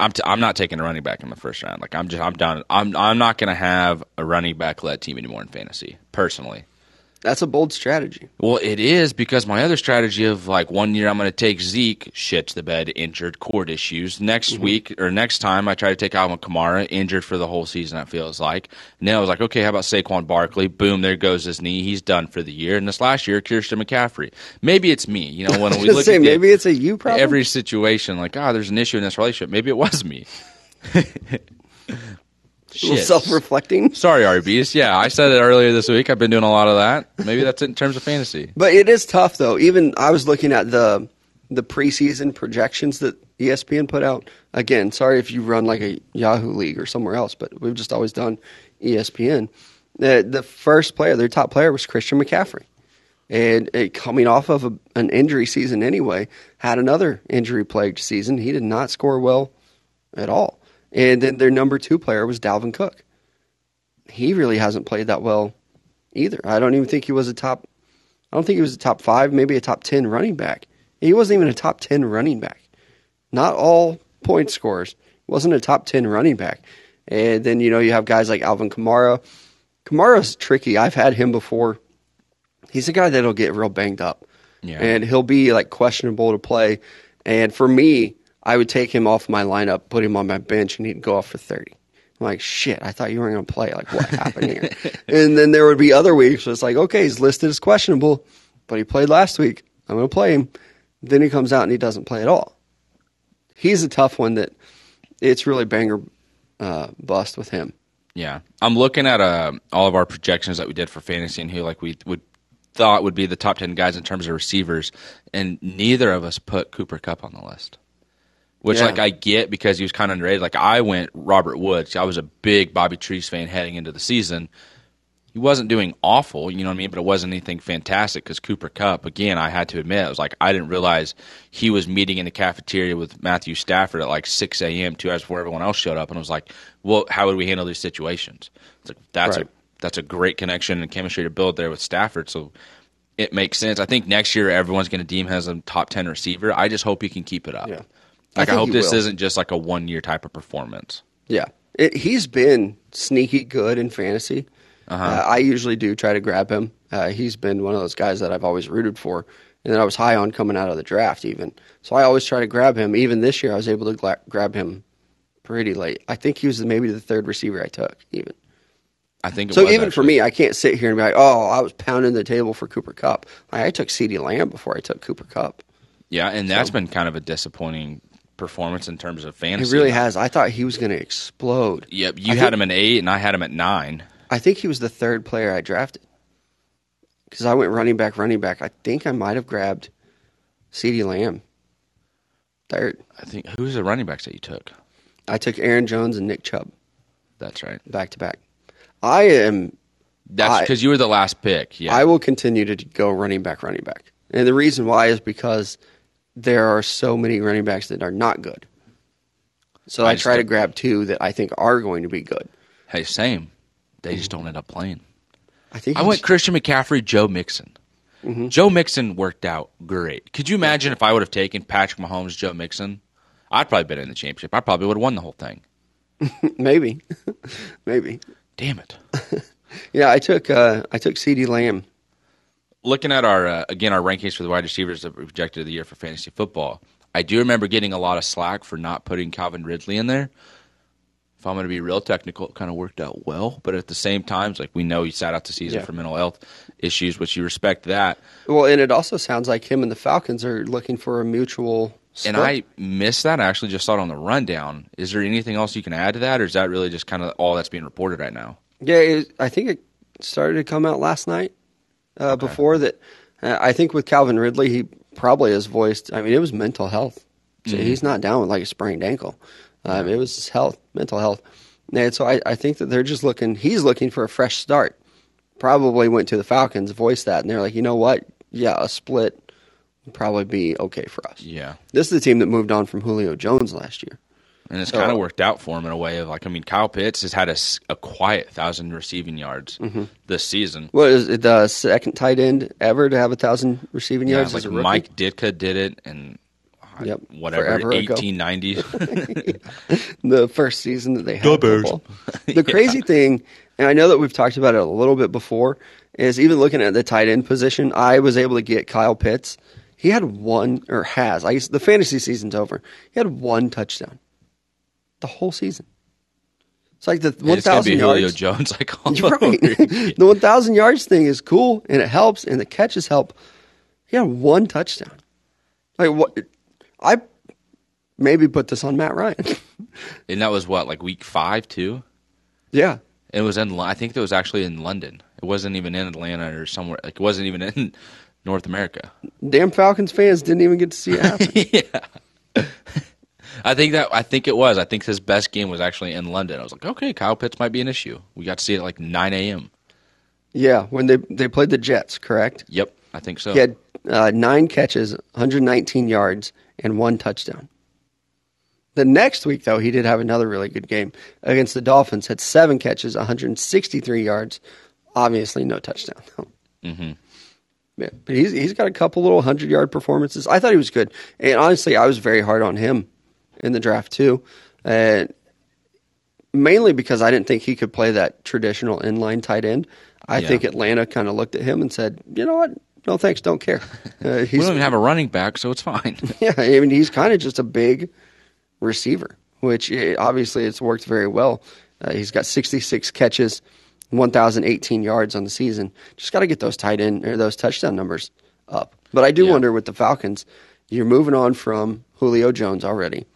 I'm t- I'm not taking a running back in the first round. Like I'm just I'm done. I'm I'm not going to have a running back led team anymore in fantasy personally.
That's a bold strategy.
Well, it is because my other strategy of like one year I'm going to take Zeke, shits the bed, injured, cord issues. Next week or next time I try to take Alvin Kamara, injured for the whole season. It feels like. Then I was like, okay, how about Saquon Barkley? Boom, there goes his knee. He's done for the year. And this last year, Christian McCaffrey. Maybe it's me. You know, when we look
say
at the-
maybe it's a you problem.
every situation, like, ah, there's an issue in this relationship. Maybe it was me. Shit.
self-reflecting.
Sorry, RBs. Yeah, I said it earlier this week. I've been doing a lot of that. Maybe that's it in terms of fantasy.
But it is tough though. Even I was looking at the the preseason projections that ESPN put out. Again, sorry if you run like a Yahoo league or somewhere else, but we've just always done ESPN. The uh, the first player, their top player was Christian McCaffrey. And it, coming off of a, an injury season anyway, had another injury plagued season. He did not score well at all. And then their number two player was Dalvin Cook. He really hasn't played that well either. I don't even think he was a top I don't think he was a top five, maybe a top 10 running back. He wasn't even a top 10 running back. Not all point scorers. He wasn't a top 10 running back. And then, you know, you have guys like Alvin Kamara. Kamara's tricky. I've had him before. He's a guy that'll get real banged up.
Yeah.
And he'll be like questionable to play. And for me, I would take him off my lineup, put him on my bench, and he'd go off for 30. I'm like, shit, I thought you weren't going to play. Like, what happened here? and then there would be other weeks where it's like, okay, he's listed as questionable, but he played last week. I'm going to play him. Then he comes out and he doesn't play at all. He's a tough one that it's really banger uh, bust with him.
Yeah, I'm looking at uh, all of our projections that we did for fantasy and who like we would thought would be the top ten guys in terms of receivers, and neither of us put Cooper Kupp on the list. Which
Yeah.
like I get because he was kind of underrated. Like I went Robert Woods. I was a big Bobby Trees fan heading into the season. he wasn't doing awful, you know what I mean, but it wasn't anything fantastic because Cooper Kupp, again, I had to admit, I was like, I didn't realize he was meeting in the cafeteria with Matthew Stafford at like 6 a.m., two hours before everyone else showed up. And I was like, well, how would we handle these situations? It's like, that's,
Right.
a, that's a great connection and chemistry to build there with Stafford. So it makes sense. I think next year everyone's going to deem him as a top 10 receiver. I just hope he can keep it up.
Yeah. I
Like, I,
think
hope this
will.
isn't just like a one year type of performance.
Yeah, it, he's been sneaky good in fantasy.
Uh-huh.
Uh, I usually do try to grab him. Uh, he's been one of those guys that I've always rooted for, and that I was high on coming out of the draft even. So I always try to grab him. Even this year, I was able to gla- grab him pretty late. I think he was maybe the third receiver I took even.
I think it
So even for me, I can't sit here and be like, "Oh, I was pounding the table for Cooper Kupp." I, I took CeeDee Lamb before I took Cooper Kupp.
Yeah, and that's been kind of a disappointing performance in terms of fantasy.
He really has. I thought he was going to explode.
Yep, you
I
had
think-
him at eight, and I had him at nine.
I think he was the third player I drafted because I went running back, running back. I think I might have grabbed CeeDee Lamb third.
I think who's the running backs that you took?
I took Aaron Jones and Nick Chubb
That's right.
back to back. I am.
That's because you were the last pick. Yeah,
I will continue to go running back, running back, and the reason why is because there are so many running backs that are not good. So
I
I, try to grab two that I think are going to be good.
hey, same. They just don't end up playing.
I think
I went Christian McCaffrey, Joe Mixon.
Mm-hmm.
Joe Mixon worked out great. Could you imagine if I would have taken Patrick Mahomes, Joe Mixon? I'd probably been in the championship. I probably would have won the whole thing.
maybe, maybe.
Damn it.
Yeah, I took uh, I took CeeDee Lamb.
Looking at our uh, again our rankings for the wide receivers that were projected of the year for fantasy football, I do remember getting a lot of slack for not putting Calvin Ridley in there. If I'm going to be real technical, it kind of worked out well, but at the same time, it's like we know he sat out the season
Yeah.
for mental health issues, which you respect that.
Well, and it also sounds like him and the Falcons are looking for a mutual.
And. I missed that. I actually just saw it on the rundown. Is there anything else you can add to that, or is that really just kind of all that's being reported right now?
yeah, it, I think it started to come out last night. Uh, Before that, uh, I think with Calvin Ridley, he probably has voiced. I mean, it was mental health. So
Mm-hmm.
he's not down with like a sprained ankle. Um, it was his health, mental health. And so I, I think that they're just looking. He's looking for a fresh start. Probably went to the Falcons, voiced that, and they're like, you know what? Yeah, a split would probably be okay for us.
Yeah.
This is the team that moved on from Julio Jones last year.
And it's kind of worked out for him in a way of like, I mean, Kyle Pitts has had a quiet thousand receiving yards
Mm-hmm.
this season.
What is it, the second tight end ever to have a thousand receiving
Yeah,
yards?
like
as a rookie?
Mike Ditka did it, and
Yep,
whatever,
forever
eighteen ninety.
the first season that they had.
The Bears.
football. The crazy thing, and I know that we've talked about it a little bit before, is even looking at the tight end position, I was able to get Kyle Pitts. He had one, or has. I guess the fantasy season's over. He had one touchdown the whole season. It's like the one thousand
Julio
yards.
Jones, like all
You're right. the one thousand yards thing is cool and it helps, and the catches help. He had one touchdown. Like what? I maybe put this on Matt Ryan.
and that was what like week five too.
yeah,
It was in. I think it was actually in London. It wasn't even in Atlanta or somewhere. Like it wasn't even in North America.
damn Falcons fans didn't even get to see it happen.
I think that I think it was. I think his best game was actually in London. I was like, okay, Kyle Pitts might be an issue. We got to see it at like nine a.m.
yeah, when they they played the Jets, correct?
Yep, I think so.
He had uh, nine catches, 119 yards, and one touchdown. The next week, though, he did have another really good game against the Dolphins. Had seven catches, 163 yards. Obviously, no touchdown. though.
Mhm.
Yeah, but he's he's got a couple little hundred yard performances. I thought he was good, and honestly, I was very hard on him in the draft too, and mainly because I didn't think he could play that traditional inline tight end. I
Yeah.
think Atlanta kind of looked at him and said, "You know what? No thanks, don't care." Uh,
we don't even have a running back, so it's fine.
yeah, I mean, he's kind of just a big receiver, which eh, obviously it's worked very well. Uh, he's got 66 catches, 1,018 yards on the season. Just got to get those tight end or those touchdown numbers up. But I do
Yeah.
wonder with the Falcons, you're moving on from Julio Jones already.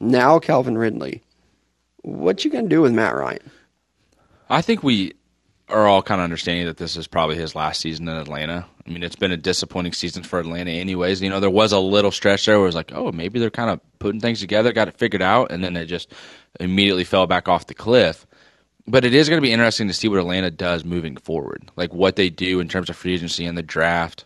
Now Calvin Ridley. What you gonna do with Matt Ryan?
I think we are all kind of understanding that this is probably his last season in Atlanta. I mean, it's been a disappointing season for Atlanta, anyways. You know, there was a little stretch there where it was like, oh, maybe they're kind of putting things together, got it figured out, and then it just immediately fell back off the cliff. but it is going to be interesting to see what Atlanta does moving forward, like what they do in terms of free agency and the draft,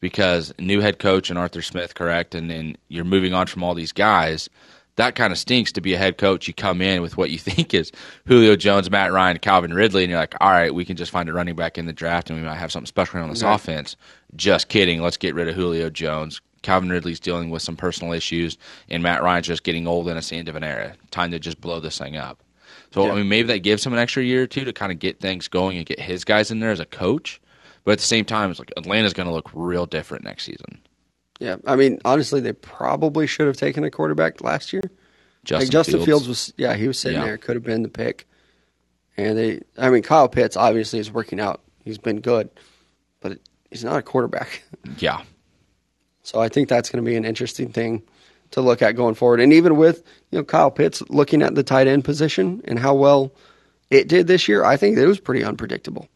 because new head coach and Arthur Smith, correct, and then you're moving on from all these guys. That kind of stinks to be a head coach. You come in with what you think is Julio Jones, Matt Ryan, Calvin Ridley, and you're like, all right, we can just find a running back in the draft and we might have something special on this
Right.
offense. Just kidding. Let's get rid of Julio Jones. Calvin Ridley's dealing with some personal issues, and Matt Ryan's just getting old and it's the end of an era. Time to just blow this thing up. So
Yeah.
I mean, maybe that gives him an extra year or two to kind of get things going and get his guys in there as a coach. But at the same time, it's like Atlanta's going to look real different next season.
Yeah, I mean, honestly, they probably should have taken a quarterback last year.
Justin,
like Justin
Fields,
Fields. was, yeah, he was sitting
Yeah.
there, could have been the pick. And they, I mean, Kyle Pitts obviously is working out. He's been good, but he's not a quarterback.
yeah,
So I think that's going to be an interesting thing to look at going forward. And even with you know Kyle Pitts looking at the tight end position and how well it did this year, I think it was pretty unpredictable.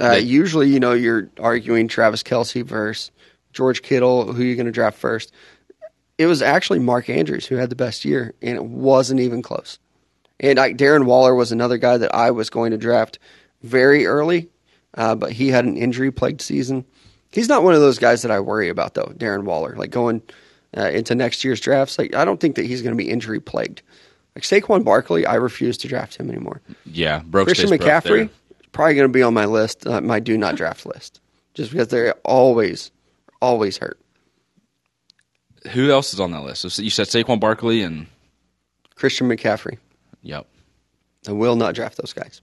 Uh,
Yeah.
Usually, you know, you're arguing Travis Kelce versus George Kittle, who you're going to draft first. It was actually Mark Andrews who had the best year, and it wasn't even close. And like Darren Waller was another guy that I was going to draft very early, uh, but he had an injury plagued season. He's not one of those guys that I worry about though, Darren Waller. Like going uh, into next year's drafts, like I don't think that he's going to be injury plagued. Like Saquon Barkley, I refuse to draft him anymore.
yeah. Broke
Christian McCaffrey probably going to be on my list, uh, my do not draft list, just because they're always, always hurt.
Who else is on that list? So you said Saquon Barkley and
Christian McCaffrey,
yep.
I will not draft those guys.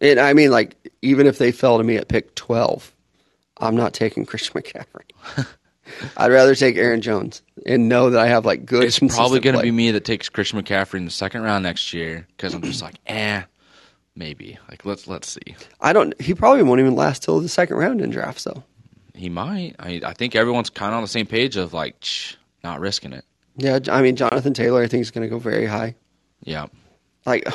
And I mean, like even if they fell to me at pick twelve, I'm not taking Christian McCaffrey. I'd rather take Aaron Jones and know that I have like good.
It's probably going to be me that takes Christian McCaffrey in the second round next year because I'm just like, eh, maybe. Like let's let's see.
I don't. He probably won't even last till the second round in drafts, though.
He might. I I think everyone's kind of on the same page of like, shh, not risking it.
Yeah, I mean Jonathan Taylor, I think is going to go very high.
Yeah.
Like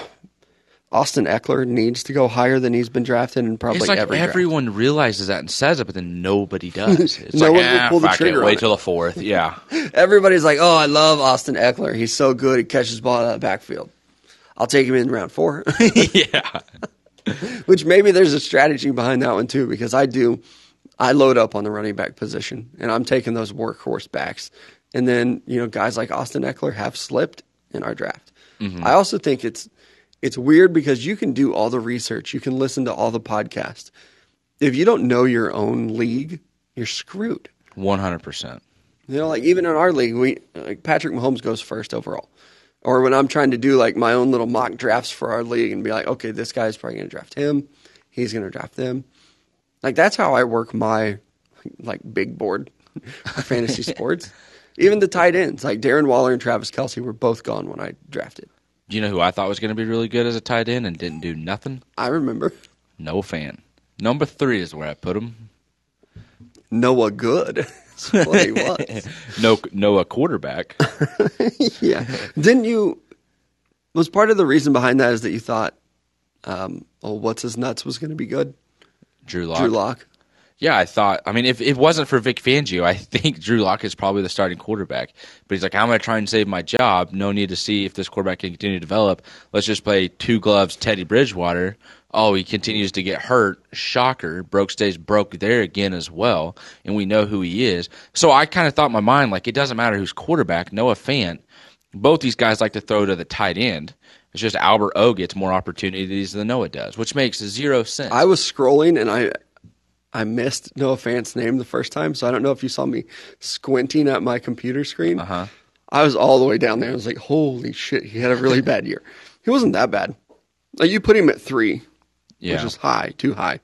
Austin Ekeler needs to go higher than he's been drafted and probably
It's like
every draft.
everyone realizes that and says it, but then nobody does. It's
No
like,
one will
eh,
pull the
it,
trigger
Wait
it.
till the fourth. Yeah.
Everybody's like, "Oh, I love Austin Ekeler. He's so good. He catches ball out of the backfield. I'll take him in round four.
yeah.
Which maybe there's a strategy behind that one too, because I do, I load up on the running back position, and I'm taking those workhorse backs, and then you know guys like Austin Ekeler have slipped in our draft. Mm-hmm. I also think it's it's weird because you can do all the research, you can listen to all the podcasts. If you don't know your own league, you're screwed.
One hundred percent.
You know, like even in our league, we like Patrick Mahomes goes first overall. Or when I'm trying to do like my own little mock drafts for our league and be like, okay, this guy's probably going to draft him, he's going to draft them. Like that's how I work my like big board fantasy sports. Even the tight ends, like Darren Waller and Travis Kelce, were both gone when I drafted.
Do you know who I thought was going to be really good as a tight end and didn't do nothing?
I remember
Noah Fant. Number three is where I put him.
Noah Good. That's what he was.
No, no, a quarterback.
yeah. Didn't you? Was part of the reason behind that is that you thought, um, oh, what's his nuts was going to be good.
Drew Lock.
Drew Lock.
Yeah, I thought. I mean, if it wasn't for Vic Fangio, I think Drew Lock is probably the starting quarterback. But he's like, I'm going to try and save my job. No need to see if this quarterback can continue to develop. Let's just play two gloves, Teddy Bridgewater. Oh, he continues to get hurt. Shocker. Broke stays broke there again as well. And we know who he is. So I kind of thought in my mind, like, it doesn't matter who's quarterback. Noah Fant. Both these guys like to throw to the tight end. It's just Albert O gets more opportunities than Noah does, which makes zero sense.
I was scrolling and I I missed Noah Fant's name the first time, so I don't know if you saw me squinting at my computer screen.
Uh-huh.
I was all the way down there. I was like, "Holy shit!" He had a really bad year. He wasn't that bad. Like you put him at three,
yeah.
which is high, too high.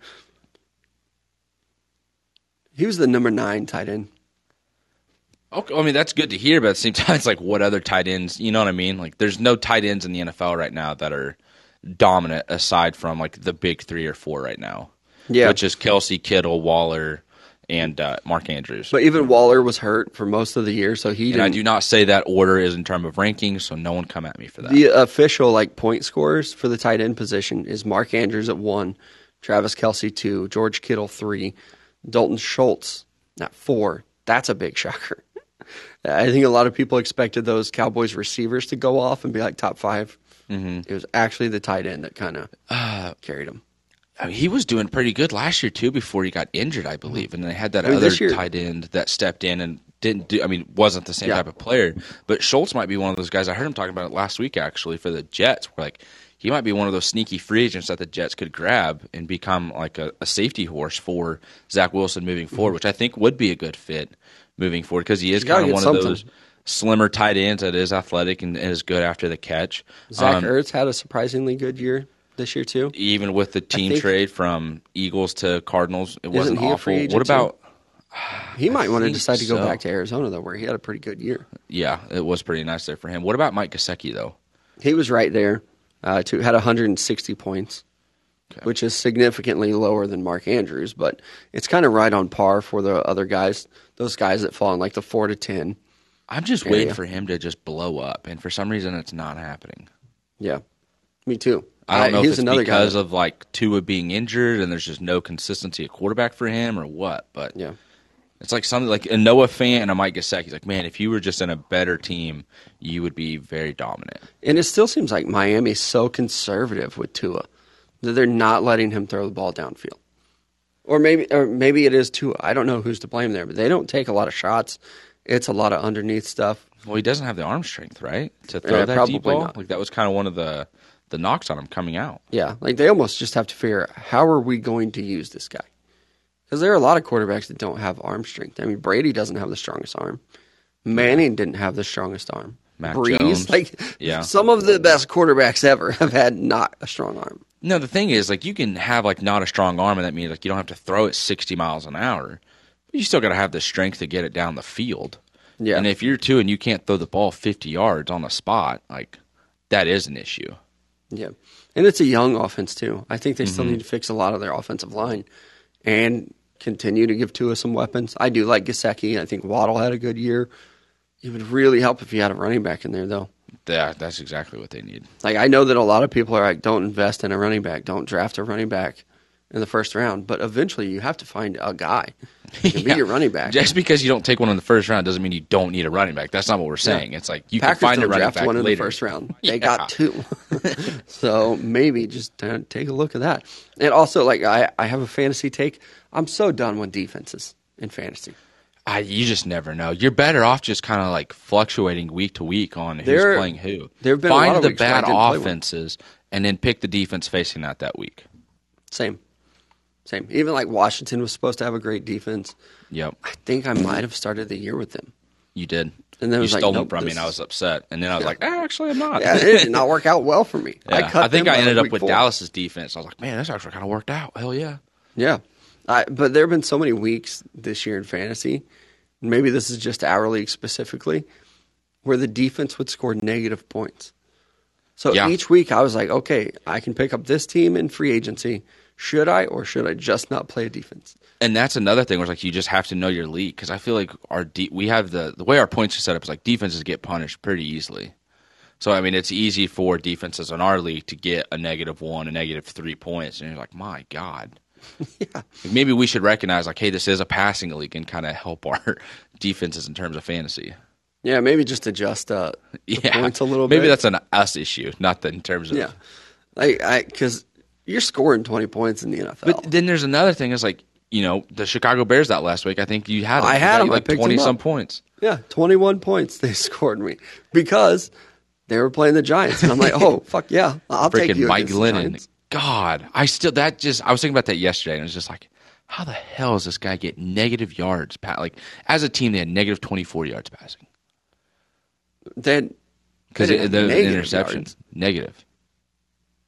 He was the number nine tight end.
Okay, I mean that's good to hear, but at the same time, it's like what other tight ends? You know what I mean? Like, there's no tight ends in the NFL right now that are dominant aside from like the big three or four right now.
Yeah.
which is Kelce, Kittle, Waller, and uh, Mark Andrews.
But even Waller was hurt for most of the year, so he
and I do not say that order is in terms of rankings, so no one come at me for that.
The official like point scorers for the tight end position is Mark Andrews at one, Travis Kelce two, George Kittle three, Dalton Schultz at four. That's a big shocker. I think a lot of people expected those Cowboys receivers to go off and be like top five mm-hmm. It was actually the tight end that kind of
Uh,
carried him.
I mean, he was doing pretty good last year too before he got injured, I believe. Mm-hmm. And they had that
I mean,
other
year-
tight end that stepped in and didn't do. I mean, wasn't the same
Yeah.
type of player. But Schultz might be one of those guys. I heard him talking about it last week actually for the Jets. Where like he might be one of those sneaky free agents that the Jets could grab and become like a, a safety horse for Zach Wilson moving forward, mm-hmm. which I think would be a good fit moving forward because he is kind of one of those slimmer tight ends that is athletic and is good after the catch.
Zach
Um,
Ertz had a surprisingly good year this year too.
even with the team trade from Eagles to Cardinals, it wasn't awful. What about?
He might want to decide to go
so.
back to Arizona though, where he had a pretty good year.
Yeah, it was pretty nice there for him. What about Mike Gesicki though?
He was right there. Uh, to had 160 points,
Okay.
which is significantly lower than Mark Andrews, but it's kind of right on par for the other guys. Those guys that fall in like the four to ten.
I'm just
Yeah,
waiting for him to just blow up, and for some reason, it's not happening.
Yeah, me too.
I don't know
Uh,
if it's
another
because
guy.
of like Tua being injured and there's just no consistency at quarterback for him or what. But
yeah,
it's like something like a Noah Fant and a Mike Gesicki's like, man, if you were just in a better team, you would be very dominant.
and it still seems like Miami's so conservative with Tua that they're not letting him throw the ball downfield. Or maybe, or maybe it is too. I don't know who's to blame there, but they don't take a lot of shots. It's a lot of underneath stuff.
Well, he doesn't have the arm strength, right, to throw
Yeah,
that deep ball.
not.
Like that was kind of one of the the knocks on him coming out.
Yeah, like they almost just have to figure out how are we going to use this guy? Because there are a lot of quarterbacks that don't have arm strength. I mean, Brady doesn't have the strongest arm. Manning didn't have the strongest arm.
Mac
Brees,
Jones.
like
Yeah.
some of the best quarterbacks ever have had not a strong arm.
No, the thing is, like, you can have like not a strong arm, and that means like you don't have to throw it sixty miles an hour. But you still got to have the strength to get it down the field.
Yeah,
And if you're two and you can't throw the ball fifty yards on the spot, like that is an issue.
yeah, and it's a young offense too. I think they still
Mm-hmm.
need to fix a lot of their offensive line and continue to give Tua some weapons. I do like Gesicki. I think Waddle had a good year. It would really help if you had a running back in there, though.
Yeah, that's exactly what they need.
Like I know that a lot of people are like, don't invest in a running back, don't draft a running back in the first round. But eventually, you have to find a guy can
Yeah.
be your running back.
Just because you don't take one in the first round doesn't mean you don't need a running back. That's not what we're saying. It's like you
Packers
can find a running back
one in
later.
the first round. They
Yeah.
got two, so maybe just uh, take a look at that. And also, like I, I have a fantasy take. I'm so done with defenses in fantasy.
I, you just never know. You're better off just kind of like fluctuating week to week on who's
There-
playing who.
there have been
Find the
weeks where I
bad
didn't play one.
offenses and then pick the defense facing that that week.
Same, same. Even like Washington was supposed to have a great defense.
Yep,
I think I might have started the year with them.
you did.
And then
you
was like,
stole them
nope,
from me, and I was upset. And then I was like, eh, actually, I'm not.
Yeah, it did not work out well for me.
Yeah,
I, cut
I think I ended up with
four.
Dallas's defense. I was like, man, this actually kind of worked out. Hell yeah.
Yeah, I, but there have been so many weeks this year in fantasy. Maybe this is just our league specifically, where the defense would score negative points. So
Yeah.
each week I was like, okay, I can pick up this team in free agency. Should I or should I just not play a defense?
And that's another thing where it's like you just have to know your league because I feel like our de- we have the the way our points are set up is like defenses get punished pretty easily. So I mean, it's easy for defenses in our league to get a negative one, a negative three points, and you're like, my god.
Yeah.
Maybe we should recognize like, hey, this is a passing league and kind of help our defenses in terms of fantasy.
Yeah, maybe just adjust uh,
Yeah,
points a little
Maybe
bit.
that's an us issue, not the, in terms of
yeah, like I because you're scoring twenty points in the NFL.
But then there's another thing. Is like you know the Chicago Bears that last week. I think you had.
I had
got
'em. I
like twenty some points.
Yeah, 21 points they scored me because they were playing the Giants. And I'm like, oh, fuck yeah. I'll take
Freaking
you
Mike
Glennon.
God, I still that just I was thinking about that yesterday, and it was just like, how the hell does this guy get negative yards? Pa- like as a team, they had negative twenty four yards passing
Then
because the
didn't negative yards.
negative.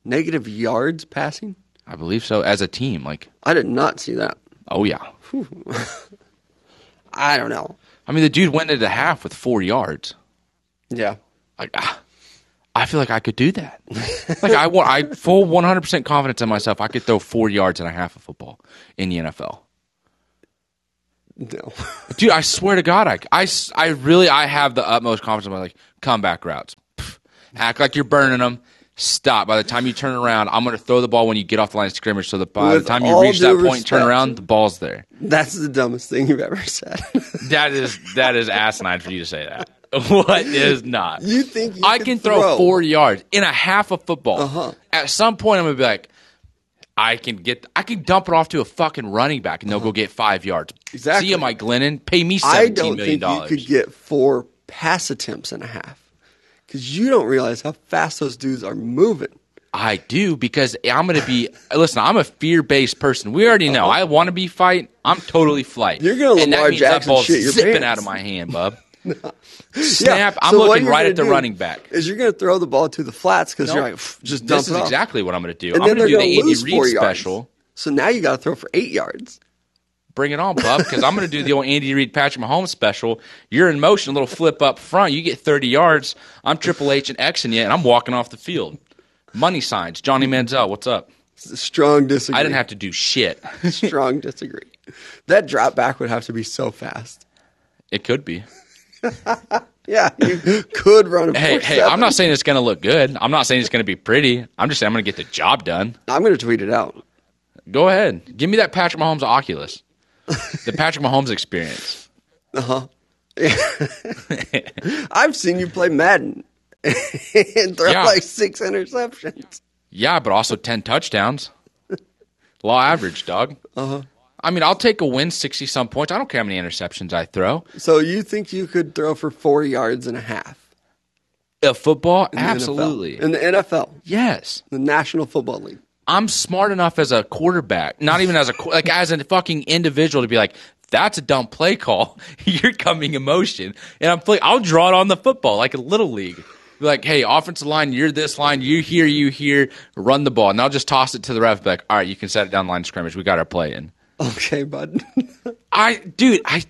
negative yards passing?
I believe so. As a team, like
I did not see that.
oh yeah.
I don't know.
I mean, the dude went into half with four yards.
Yeah.
Like ah, I feel like I could do that. like I want, I full one hundred percent confidence in myself. I could throw four yards and a half of football in the NFL.
No.
Dude, I swear to God, I, I, I really, I have the utmost confidence in my like comeback routes. Pff, act like you're burning them. Stop. By the time you turn around, I'm going to throw the ball when you get off the line of scrimmage. So that by
With
the time you reach that point, turn around, the ball's there.
That's the dumbest thing you've ever said.
That is that is asinine for you to say that. what is not?
You think you
I
could
can throw,
throw.
four yards in a half of football.
Uh-huh.
At some point, I'm gonna be like, I can get, I can dump it off to a fucking running back, and they'll go get five yards.
Exactly.
See you, Mike Glennon. Pay me
I
seventeen
don't think you could get four pass attempts and a half because you don't realize how fast those dudes are moving.
I do because I'm going to be. Listen, I'm a fear based person. We already know. I want to be fight. I'm totally flight.
Uh-huh. You're gonna
and that
Lamar
means that
Jackson
ball's
shit
zipping
pants.
out of my hand, bub.
Yeah,
Snap. I'm
so
looking right at the running back.
Is you're going to throw the ball to the flats because you're like just dump
This
it
is
off.
exactly what I'm going to do.
and
I'm going to do the Andy Reid special.
So now you got to throw for eight yards.
Bring it on, bub, because I'm going to do the old Andy Reid Patrick Mahomes special. You're in motion, a little flip up front. You get 30 yards. I'm Triple H and Xing you, and I'm walking off the field. Money signs. Johnny Manziel, what's up?
Strong disagree.
I didn't have to do shit.
Strong disagree. That drop back would have to be so fast.
It could be.
Yeah, you could run a
Hey, hey, I'm not saying it's going to look good. I'm not saying it's going to be pretty. I'm just saying I'm going to get the job done.
I'm going to tweet it out.
Go ahead. Give me that Patrick Mahomes Oculus. The Patrick Mahomes experience. Uh huh.
I've seen you play Madden and throw
Yeah.
like six interceptions.
Yeah, but also 10 touchdowns. Law average, dog. Uh-huh. I mean, I'll take a win, 60 some points. I don't care how many interceptions I throw.
So you think you could throw for four yards and a half?
Uh, football?
in
Absolutely.
NFL? In the NFL,
Yes.
the National Football League.
I'm smart enough as a quarterback, not even as a like as a fucking individual to be like, that's a dumb play call. You're coming emotion, and I'm play. I'll draw it on the football like a little league. Be like, hey, offensive line, you're this line, you here, you here, run the ball, and I'll just toss it to the ref. Be like, all right, you can set it down line scrimmage. We got our play in.
Okay, bud.
I, dude, I,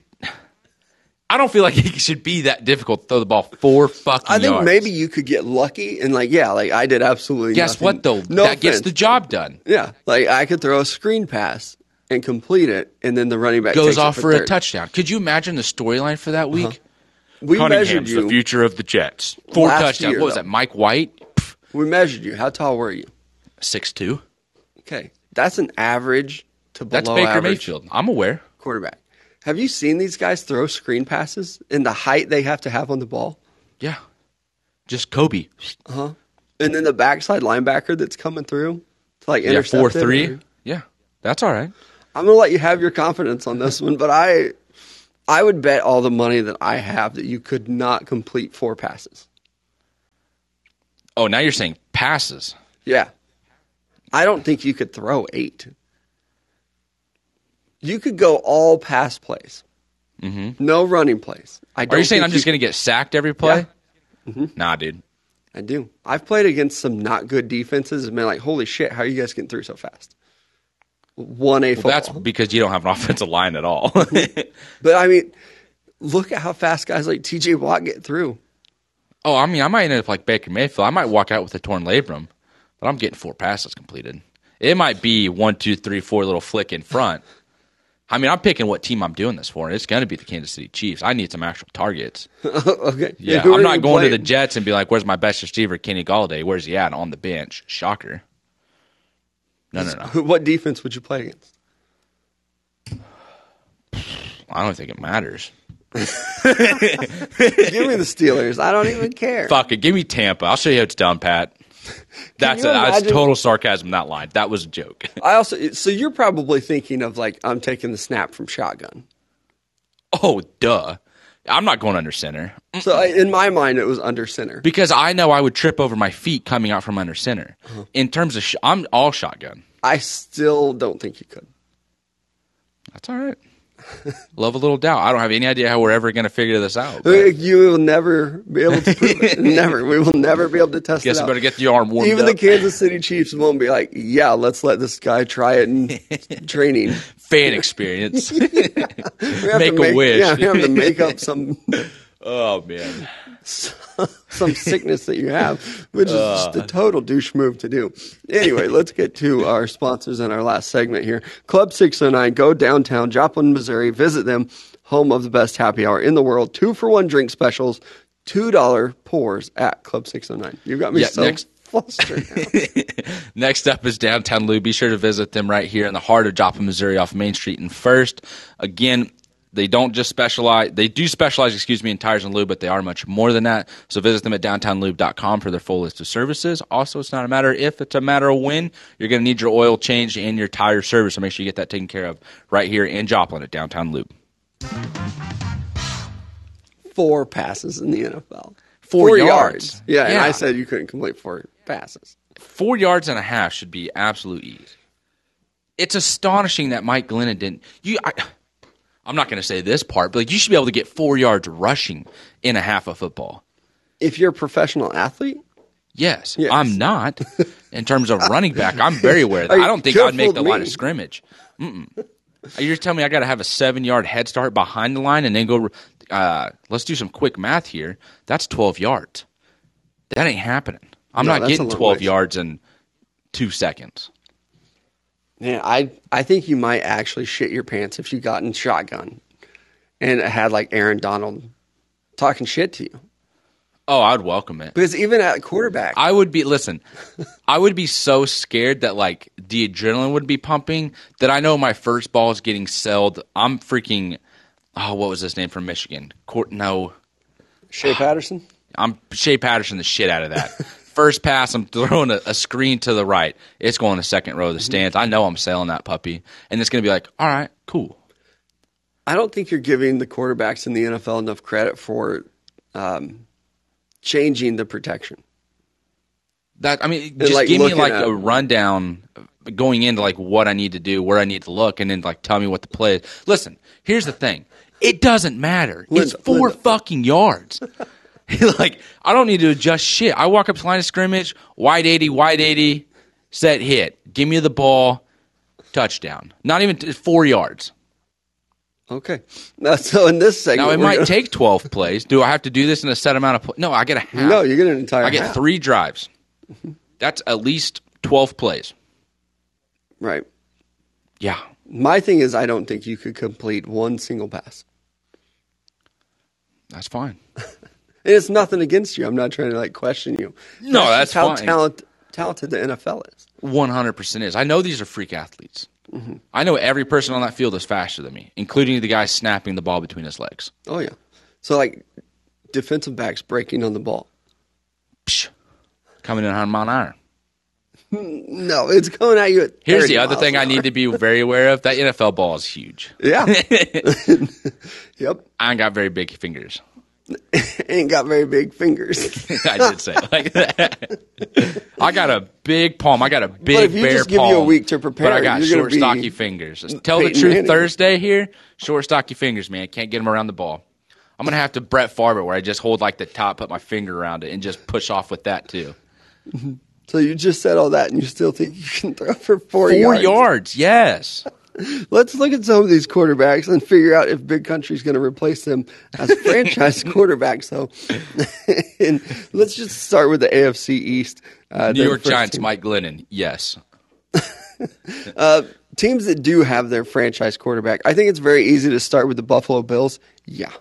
I don't feel like it should be that difficult to throw the ball four fucking.
I think
yards.
maybe you could get lucky and like, yeah, like I did absolutely.
Guess
nothing.
what though?
No
that gets the job done.
Yeah, like I could throw a screen pass and complete it, and then the running back
Goes
takes it
off for a touchdown. Could you imagine the storyline for that uh-huh. week?
We measured you.
the future of the Jets. Four
Last
touchdowns.
year,
what was
though.
that? Mike White,
We measured you. How tall were you?
six two.
Okay, that's an average to below
That's Baker Mayfield. I'm aware.
quarterback. Have you seen these guys throw screen passes and the height they have to have on the ball?
Yeah, just Kobe. Uh huh.
And then the backside linebacker that's coming through to like
Yeah,
intercept
four three.
or-
Yeah, that's all right.
I'm gonna let you have your confidence on this one, but I, I would bet all the money that I have that you could not complete four passes.
Oh, now you're saying passes.
Yeah, I don't think you could throw eight. You could go all pass plays, mm-hmm. no running plays. I
Are you saying I'm just going to get sacked every play?
Mm-hmm.
Nah, dude.
I do. I've played against some not good defenses and been like, "Holy shit, how are you guys getting through so fast?" One A
Well,
football.
that's because you don't have an offensive line at all.
but I mean, look at how fast guys like T.J. Watt get through.
oh, I mean, I might end up like Baker Mayfield. I might walk out with a torn labrum, but I'm getting four passes completed. It might be one, two, three, four little flick in front. I mean, I'm picking what team I'm doing this for, and it's going to be the Kansas City Chiefs. I need some actual targets.
okay.
Yeah, I'm not going to the Jets and be like, "Where's my best receiver, Kenny Golladay? Where's he at on the bench?" Shocker. No, no, no.
What defense would you play against?
I don't think it matters.
Give me the Steelers. I don't even care.
Fuck it, give me Tampa. I'll show you how it's done, Pat. That's a, that's total sarcasm. That line. That was a joke.
I also so you're probably thinking of like I'm taking the snap from shotgun.
oh, duh. I'm not going under center
So I, in my mind, it was under center.
because I know I would trip over my feet coming out from under center.
Uh-huh.
In terms of, sh- I'm all shotgun.
I still don't think you could.
That's all right. Love a little doubt. I don't have any idea how we're ever going to figure this out. But
You will never be able to prove it. never. We will never be able to test
Guess
it
I
out.
better get the arm warmed
Even
up.
the Kansas City Chiefs won't be like, yeah, let's let this guy try it in training.
Fan experience.
Have
Make a wish.
Yeah, we have to make up some
oh man.
some sickness that you have, which is just a uh. total douche move to do. Anyway, let's get to our sponsors in our last segment here. Club 609, go downtown, Joplin, Missouri. Visit them, home of the best happy hour in the world. Two for one drink specials, $2 pours at Club 609. You got me
Yeah,
so
next-
flustered.
Next up is Downtown Lube. Be sure to visit them right here in the heart of Joplin, Missouri, off Main Street and First. Again, They don't just specialize. They do specialize, excuse me, in tires and lube, but they are much more than that. So visit them at downtownlube.com for their full list of services. Also, it's not a matter if; it's a matter of when. You're going to need your oil change and your tire service, so make sure you get that taken care of right here in Joplin at Downtown Lube.
Four passes in the NFL.
Four yards.
Yeah, and I said you couldn't complete four passes.
Four yards and a half should be absolute ease. It's astonishing that Mike Glennon didn't. You, I, I'm not going to say this part, but like you should be able to get four yards rushing in a half of football.
If you're a professional athlete,
Yes,
Yes.
I'm not. In terms of running back, I'm very aware of that. I don't think I'd make the
of
line of scrimmage. Mm-mm. You're telling me I got to have a seven yard head start behind the line and then go. Uh, let's do some quick math here. That's 12 yards. That ain't happening. I'm
No,
not getting 12
ways.
yards in two seconds.
Yeah, I I think you might actually shit your pants if you got in shotgun and had like Aaron Donald talking shit to you.
Oh, I'd welcome it.
Because even at quarterback,
I would be listen. I would be so scared that like the adrenaline would be pumping that I know my first ball is getting sold. I'm freaking. Oh, what was his name from Michigan? Court, no,
Shea Patterson.
I'm Shea Patterson the shit out of that. First pass, I'm throwing a, a screen to the right. It's going to second row of the stands. I know I'm selling that puppy, and it's going to be like, all right, cool.
I don't think you're giving the quarterbacks in the NFL enough credit for um, changing the protection.
That I mean, just
like,
give me like
at-
a rundown going into like what I need to do, where I need to look, and then like tell me what the play is. Listen, here's the thing: it doesn't matter. it's four
Linda.
fucking yards. like I don't need to adjust shit. I walk up to the line of scrimmage, wide eighty, wide eighty, set hit. Give me the ball, touchdown. Not even t- four yards.
Okay. Now, so in this segment,
Now it might
gonna-
take twelve plays. Do I have to do this in a set amount of? Play? No, I get a half.
No, you get an entire.
I get
half.
three drives. That's at least twelve plays.
Right.
Yeah.
My thing is, I don't think you could complete one single pass.
That's fine.
And it's nothing against you. I'm not trying to like question you.
No, that's
just how
fine.
talent, talented the NFL is.
One hundred percent is. I know these are freak athletes.
Mm-hmm.
I know every person on that field is faster than me, including the guy snapping the ball between his legs.
Oh yeah. So like defensive backs breaking on the ball.
Psh, coming in on Mount Iron.
No, it's coming at you. At
Here's the other thing I need to be very aware of. That NFL ball is huge.
Yeah. yep.
I ain't got very big fingers.
Ain't got very big fingers.
I did say it like that. I got a big palm. I got a big but
if you
bare
just give you a week to prepare,
but I got short, stocky fingers. Tell the truth,
Manning.
Thursday here, short, stocky fingers, man. Can't get them around the ball. I'm gonna have to Brett Favre, where I just hold like the top, put my finger around it, and just push off with that too.
So you just said all that, and you still think you can throw for four,
Four
yards.
yards, yes.
Let's look at some of these quarterbacks and figure out if Big Country's going to replace them as franchise quarterbacks. Though, and let's just start with the AFC East. Uh,
New York Giants,
team.
Mike Glennon, yes.
teams that do have their franchise quarterback. I think it's very easy to start with the Buffalo Bills. Yeah,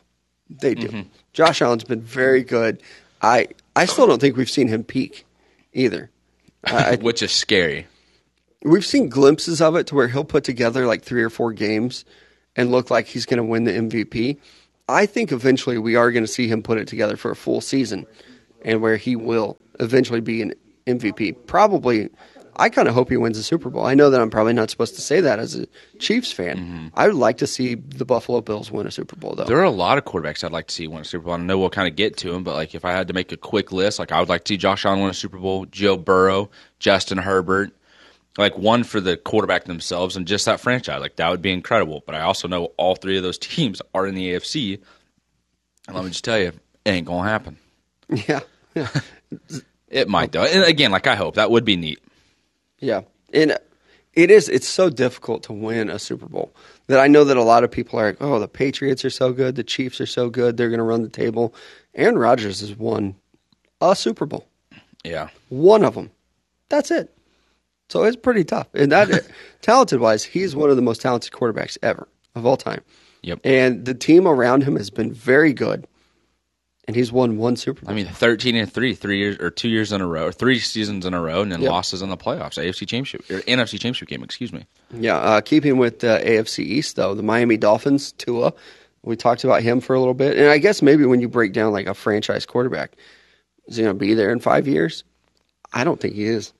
they do.
Mm-hmm.
Josh Allen's been very good. I I still don't think we've seen him peak either. I,
Which is scary.
We've seen glimpses of it to where he'll put together like three or four games and look like he's going to win the MVP. I think eventually we are going to see him put it together for a full season and where he will eventually be an MVP. Probably, I kind of hope he wins the Super Bowl. I know that I'm probably not supposed to say that as a Chiefs fan. Mm-hmm. I would like to see the Buffalo Bills win a Super Bowl, though.
There are a lot of quarterbacks I'd like to see win a Super Bowl. I know we'll kind of get to them, but like if I had to make a quick list, like I would like to see Josh Allen win a Super Bowl, Joe Burrow, Justin Herbert, like one for the quarterback themselves and just that franchise. Like that would be incredible. But I also know all three of those teams are in the AFC, and let me just tell you, it ain't gonna happen.
yeah. Yeah.
It might though, and again, like I hope that would be neat.
Yeah, and it is. It's so difficult to win a Super Bowl that I know that a lot of people are like, "Oh, the Patriots are so good, the Chiefs are so good, they're going to run the table." Aaron Rodgers has won a Super Bowl,
Yeah,
one of them. That's it. So it's pretty tough. And that, talented wise, he's one of the most talented quarterbacks ever of all time.
Yep.
And the team around him has been very good. and he's won one Super Bowl.
I mean, thirteen and three, three years or two years in a row, or three seasons in a row, and then
Yep.
losses in the playoffs, AFC Championship or NFC Championship game. Excuse me.
Yeah, uh, keeping with uh, AFC East though, the Miami Dolphins, Tua. We talked about him for a little bit, and I guess maybe when you break down like a franchise quarterback, is he going to be there in five years? I don't think he is.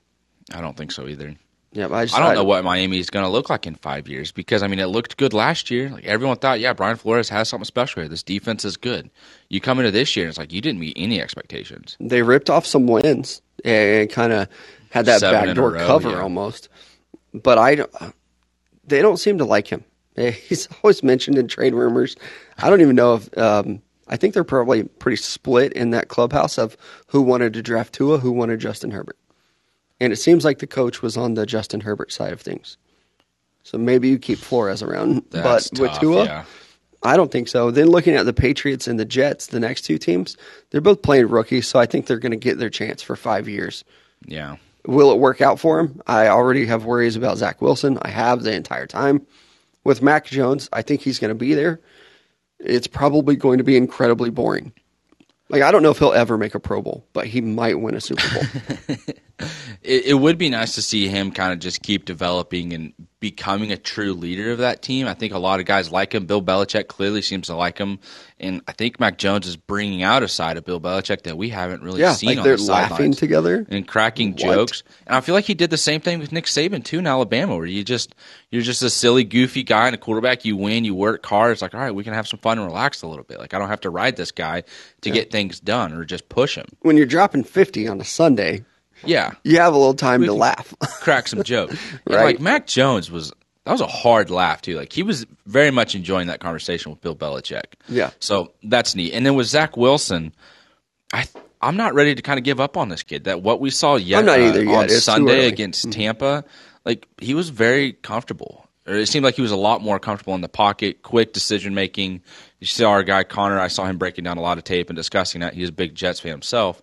I don't think so either.
Yeah, but I, just,
I don't know what Miami is going to look like in five years because I mean it looked good last year. Like everyone thought, yeah, Brian Flores has something special here. This defense is good. You come into this year, and it's like you didn't meet any expectations.
They ripped off some wins and kind of had that
Seven
backdoor
row,
cover
yeah.
almost. But I, don't- they don't seem to like him. He's always mentioned in trade rumors. I don't even know if. Um, I think they're probably pretty split in that clubhouse of who wanted to draft Tua, who wanted Justin Herbert. And it seems like the coach was on the Justin Herbert side of things. So maybe you keep Flores around,
That's
but with Tua,
yeah.
I don't think so. Then looking at the Patriots and the Jets, the next two teams, they're both playing rookies, so I think they're going to get their chance for five years.
Yeah,
Will it work out for him? I already have worries about Zach Wilson. I have the entire time. With Mac Jones, I think he's going to be there. It's probably going to be incredibly boring. Like I don't know if he'll ever make a Pro Bowl, but he might win a Super Bowl.
it, it would be nice to see him kind of just keep developing and becoming a true leader of that team. I think a lot of guys like him. Bill Belichick clearly seems to like him, and I think Mac Jones is bringing out a side of Bill Belichick that we haven't really
yeah,
seen.
like
on
they're
the
laughing together.
and cracking
What?
jokes. And I feel like he did the same thing with Nick Saban too in Alabama, where you just you're just a silly, goofy guy and a quarterback. You win, you work hard. It's like, all right, we can have some fun and relax a little bit. Like I don't have to ride this guy to get things done or just push him.
When you're dropping fifty on a Sunday,
Yeah,
you have a little time to laugh.
crack some jokes.
Right.
Like Mac Jones was that was a hard laugh too. Like he was very much enjoying that conversation with Bill Belichick.
Yeah.
So that's neat. And then with Zach Wilson, I I'm not ready to kind of give up on this kid. That what we saw yet, uh,
yet.
on
It's
Sunday against Tampa, like he was very comfortable. Or it seemed like he was a lot more comfortable in the pocket, quick decision making. You saw our guy Connor. I saw him breaking down a lot of tape and discussing that. He's a big Jets fan himself.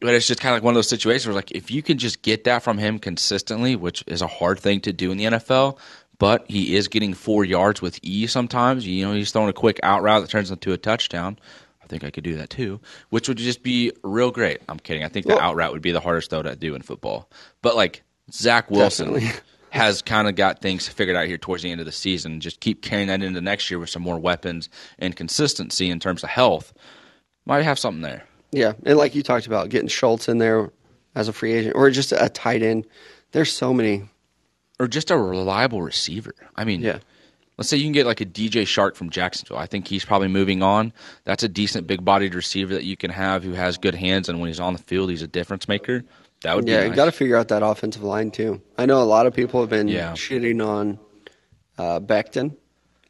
But it's just kind of like one of those situations where, like, if you can just get that from him consistently, which is a hard thing to do in the NFL, but he is getting four yards with ease sometimes. You know, he's throwing a quick out route that turns into a touchdown. I think I could do that too, which would just be real great. I'm kidding. I think the
Well-
out route would be the hardest though to do in football. But like Zach Wilson
Definitely.
has kind of got things figured out here towards the end of the season. Just keep carrying that into next year with some more weapons and consistency in terms of health. Might have something there.
Yeah, and like you talked about, getting Schultz in there as a free agent or just a tight end. There's so many.
or just a reliable receiver. I mean,
Yeah.
let's say you can get like a DJ Chark from Jacksonville. I think he's probably moving on. That's a decent big bodied receiver that you can have who has good hands and when he's on the field he's a difference maker. That would
Yeah,
be
you
nice.
got to figure out that offensive line too. I know a lot of people have been
Yeah.
shitting on uh, Becton.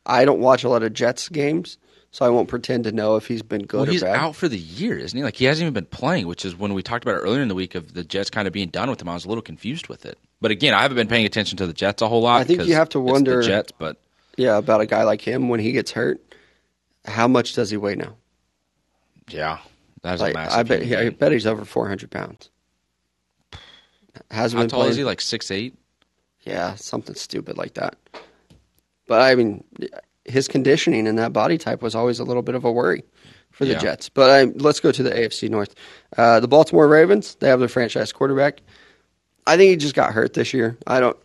I don't watch a lot of Jets games, so I won't pretend to know if he's been good
well,
or
he's
bad.
out for the year, isn't he? Like he hasn't even been playing, which is when we talked about it earlier in the week of the Jets kind of being done with him. I was a little confused with it. But again, I haven't been paying attention to the Jets a whole lot.
I think you have to wonder-
Jets, but
Yeah, about a guy like him when he gets hurt. How much does he weigh now?
yeah, that's
Like,
a massive.
I bet. I bet he's over 400 pounds. Hasn't
How
been
tall is he? Like six eight.
Yeah, something stupid like that. But I mean, his conditioning and that body type was always a little bit of a worry for the
Yeah.
Jets. But I, let's go to the AFC North. Uh, the Baltimore Ravens, they have their franchise quarterback. I think he just got hurt this year. I don't.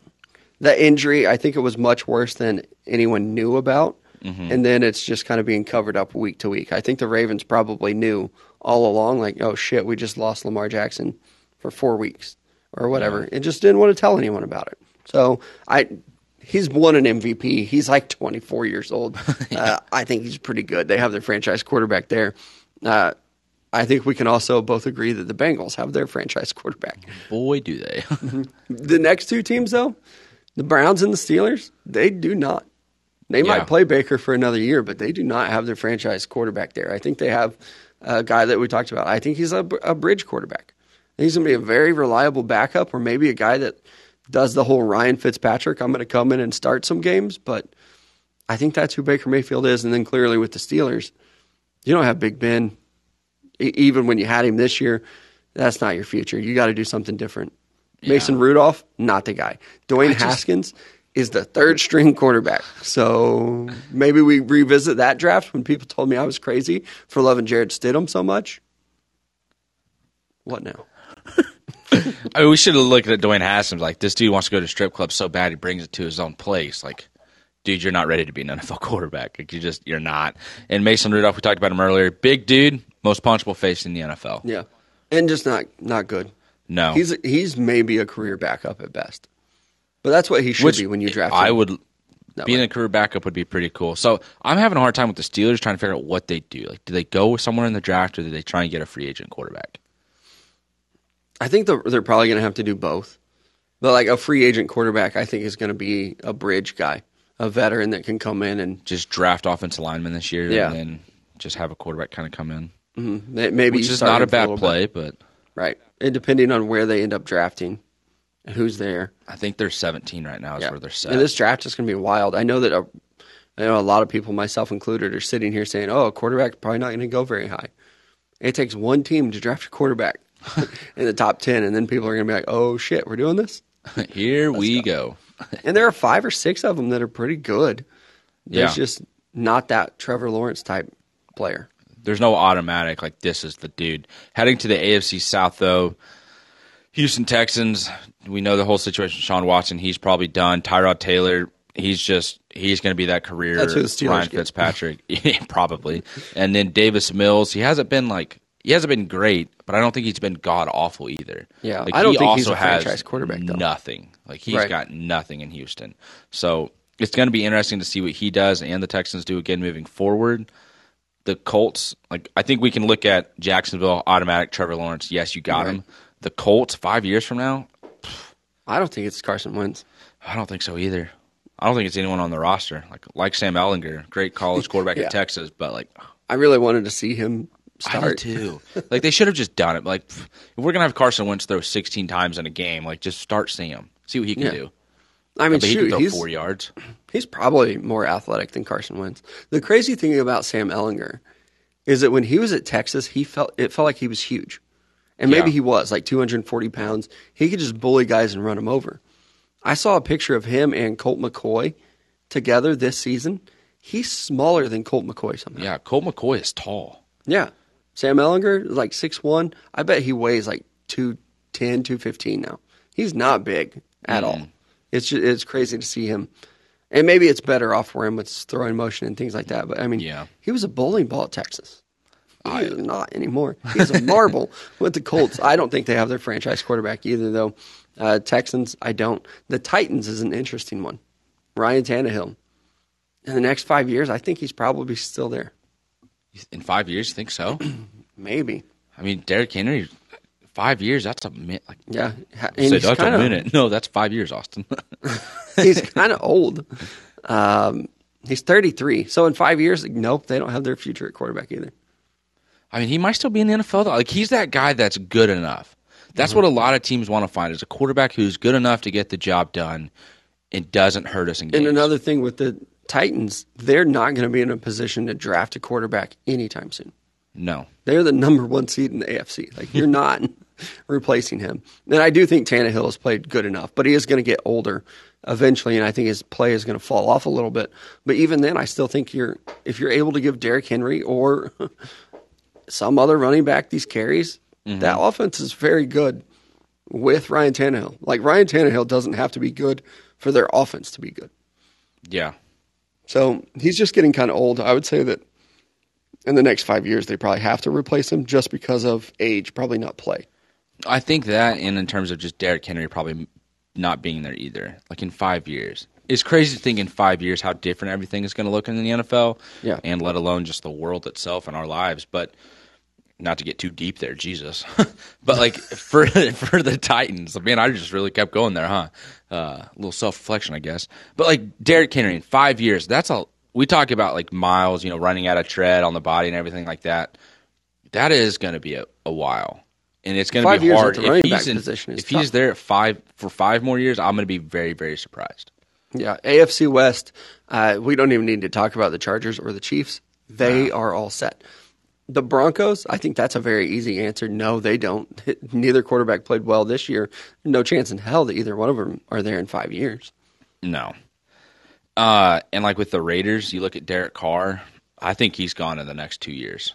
That injury, I think it was much worse than anyone knew about. And then it's just kind of being covered up week to week. I think the Ravens probably knew all along, like, oh shit, we just lost Lamar Jackson for four weeks or whatever, and just didn't want to tell anyone about it. So I, he's won an MVP. He's like 24 years old. uh, I think he's pretty good. They have their franchise quarterback there. Uh, I think we can also both agree that the Bengals have their franchise quarterback.
Boy, do they!
The next two teams, though, the Browns and the Steelers, they do not. They
Yeah.
might play Baker for another year, but they do not have their franchise quarterback there. I think they have a guy that we talked about. I think he's a, a bridge quarterback. He's going to be a very reliable backup, or maybe a guy that does the whole Ryan Fitzpatrick. I'm going to come in and start some games, but I think that's who Baker Mayfield is. And then clearly with the Steelers, you don't have Big Ben. E- even when you had him this year, that's not your future. You got to do something different. Mason Rudolph, not the guy. Dwayne
just-
Haskins, is the third string quarterback. So maybe we revisit that draft when people told me I was crazy for loving Jarrett Stidham so much. What now?
I mean, we should have looked at Dwayne Haskins like this dude wants to go to strip club so bad he brings it to his own place. Like, dude, you're not ready to be an NFL quarterback. Like, you just you're not. And Mason Rudolph, we talked about him earlier. Big dude, most punchable face in the NFL.
Yeah, and just not not good.
No,
He's he's maybe a career backup at best, but that's what he should
Which
be when you draft.
I
him.
would
That
being
way.
a career backup would be pretty cool. So I'm having a hard time with the Steelers trying to figure out what they do. Like, do they go with somewhere in the draft, or do they try and get a free agent quarterback?
I think they're, they're probably going to have to do both. But like a free agent quarterback, I think is going to be a bridge guy, a veteran that can come in and
Just draft offensive lineman this year,
Yeah.
and then just have a quarterback kind of come in,
mm, may- maybe
which is not a bad
little
play.
bit.
But
right? And depending on where they end up drafting, and who's there,
I think they're 17 right now. Is
yeah.
where they're set.
And this draft is going to be wild. I know that a, I know a lot of people, myself included, are sitting here saying, "Oh, a quarterback probably not going to go very high." It takes one team to draft a quarterback in the top ten, and then people are going to be like, "Oh shit, we're doing this."
Here we go.
And there are five or six of them that are pretty good. There's
Yeah.
just not that Trevor Lawrence type player.
There's no automatic like this is the dude. Heading to the AFC South though, Houston Texans. We know the whole situation. Sean Watson, he's probably done. Tyrod Taylor, he's just he's going to be that career.
That's who the Steelers
Ryan
get.
Fitzpatrick, probably. And then Davis Mills, he hasn't been like he hasn't been great, but I don't think he's been god awful either.
Yeah,
like,
I don't
he
think he's
also
a
has
franchise quarterback, though.
Nothing. Like he's
Right.
got nothing in Houston. So it's going to be interesting to see what he does and the Texans do again moving forward the Colts, like I think we can look at Jacksonville automatic Trevor Lawrence. Yes, you got
Right.
him. The Colts five years from now,
I don't think it's Carson Wentz.
I don't think so either. I don't think it's anyone on the roster. Like like Sam Ehlinger, great college quarterback
Yeah.
at Texas, but like
I really wanted to see him
I
start.
too. like they should have just done it. Like pff, if we're gonna have Carson Wentz throw sixteen times in a game, like just start Sam, see what he can
Yeah.
do.
I mean,
he can
shoot,
throw
he's,
four yards.
he's probably more athletic than Carson Wentz. The crazy thing about Sam Ehlinger is that when he was at Texas, he felt it felt like he was huge, and maybe
Yeah.
he was like 240 pounds. He could just bully guys and run them over. I saw a picture of him and Colt McCoy together this season. He's smaller than Colt McCoy somehow.
Yeah, Colt McCoy is tall.
Yeah. Sam Ehlinger, is like 6'1. I bet he weighs like 210, 215 now. He's not big at all. It's just, it's crazy to see him. And maybe it's better off for him with throwing motion and things like that. But I mean,
Yeah.
he was a bowling ball at Texas. He is not anymore. He's a marble with the Colts. I don't think they have their franchise quarterback either, though. Uh, Texans, I don't. The Titans is an interesting one. Ryan Tannehill. In the next five years, I think he's probably still there.
In five years, you think so?
Maybe.
I mean, Derrick Henry, five years. That's a minute. Like,
Yeah. Ha-
say that's
kinda,
a minute. No, that's five years, Austin.
he's kind of old. Um, he's 33. So in five years, nope, they don't have their future at quarterback either.
I mean, he might still be in the NFL though. Like he's that guy that's good enough. That's
Mm-hmm.
what a lot of teams want to find is a quarterback who's good enough to get the job done and doesn't hurt us in games.
And another thing with the Titans, they're not going to be in a position to draft a quarterback anytime soon.
no,
They're the number one seed in the AFC. Like you're not replacing him. And I do think Tannehill has played good enough, but he is going to get older eventually, and I think his play is going to fall off a little bit. But even then, I still think you're if you're able to give Derrick Henry or some other running back these carries, mm-hmm. that offense is very good with Ryan Tannehill. Like Ryan Tannehill doesn't have to be good for their offense to be good.
yeah,
So he's just getting kind of old. I would say that in the next five years, they probably have to replace him just because of age, probably not play.
I think that, and in terms of just Derrick Henry probably not being there either. Like in five years, it's crazy to think in five years how different everything is going to look in the NFL.
Yeah.
and let alone just the world itself and our lives. But not to get too deep there, Jesus. but like for for the Titans, man, I just really kept going there, huh? Uh, a little self reflection, I guess. But like Derrick Henry in five years, that's a we talk about like miles, you know, running out of tread on the body and everything like that. That is going to be a, a while, and it's going to be hard. If he's in- if he's there at five for five more years, I'm going to be very very surprised.
Yeah, AFC West. Uh, we don't even need to talk about the Chargers or the Chiefs. They are all set. The Broncos. I think that's a very easy answer. No, they don't. Neither quarterback played well this year. No chance in hell that either one of them are there in five years.
No, Uh, and like with the Raiders, you look at Derek Carr. I think he's gone in the next two years.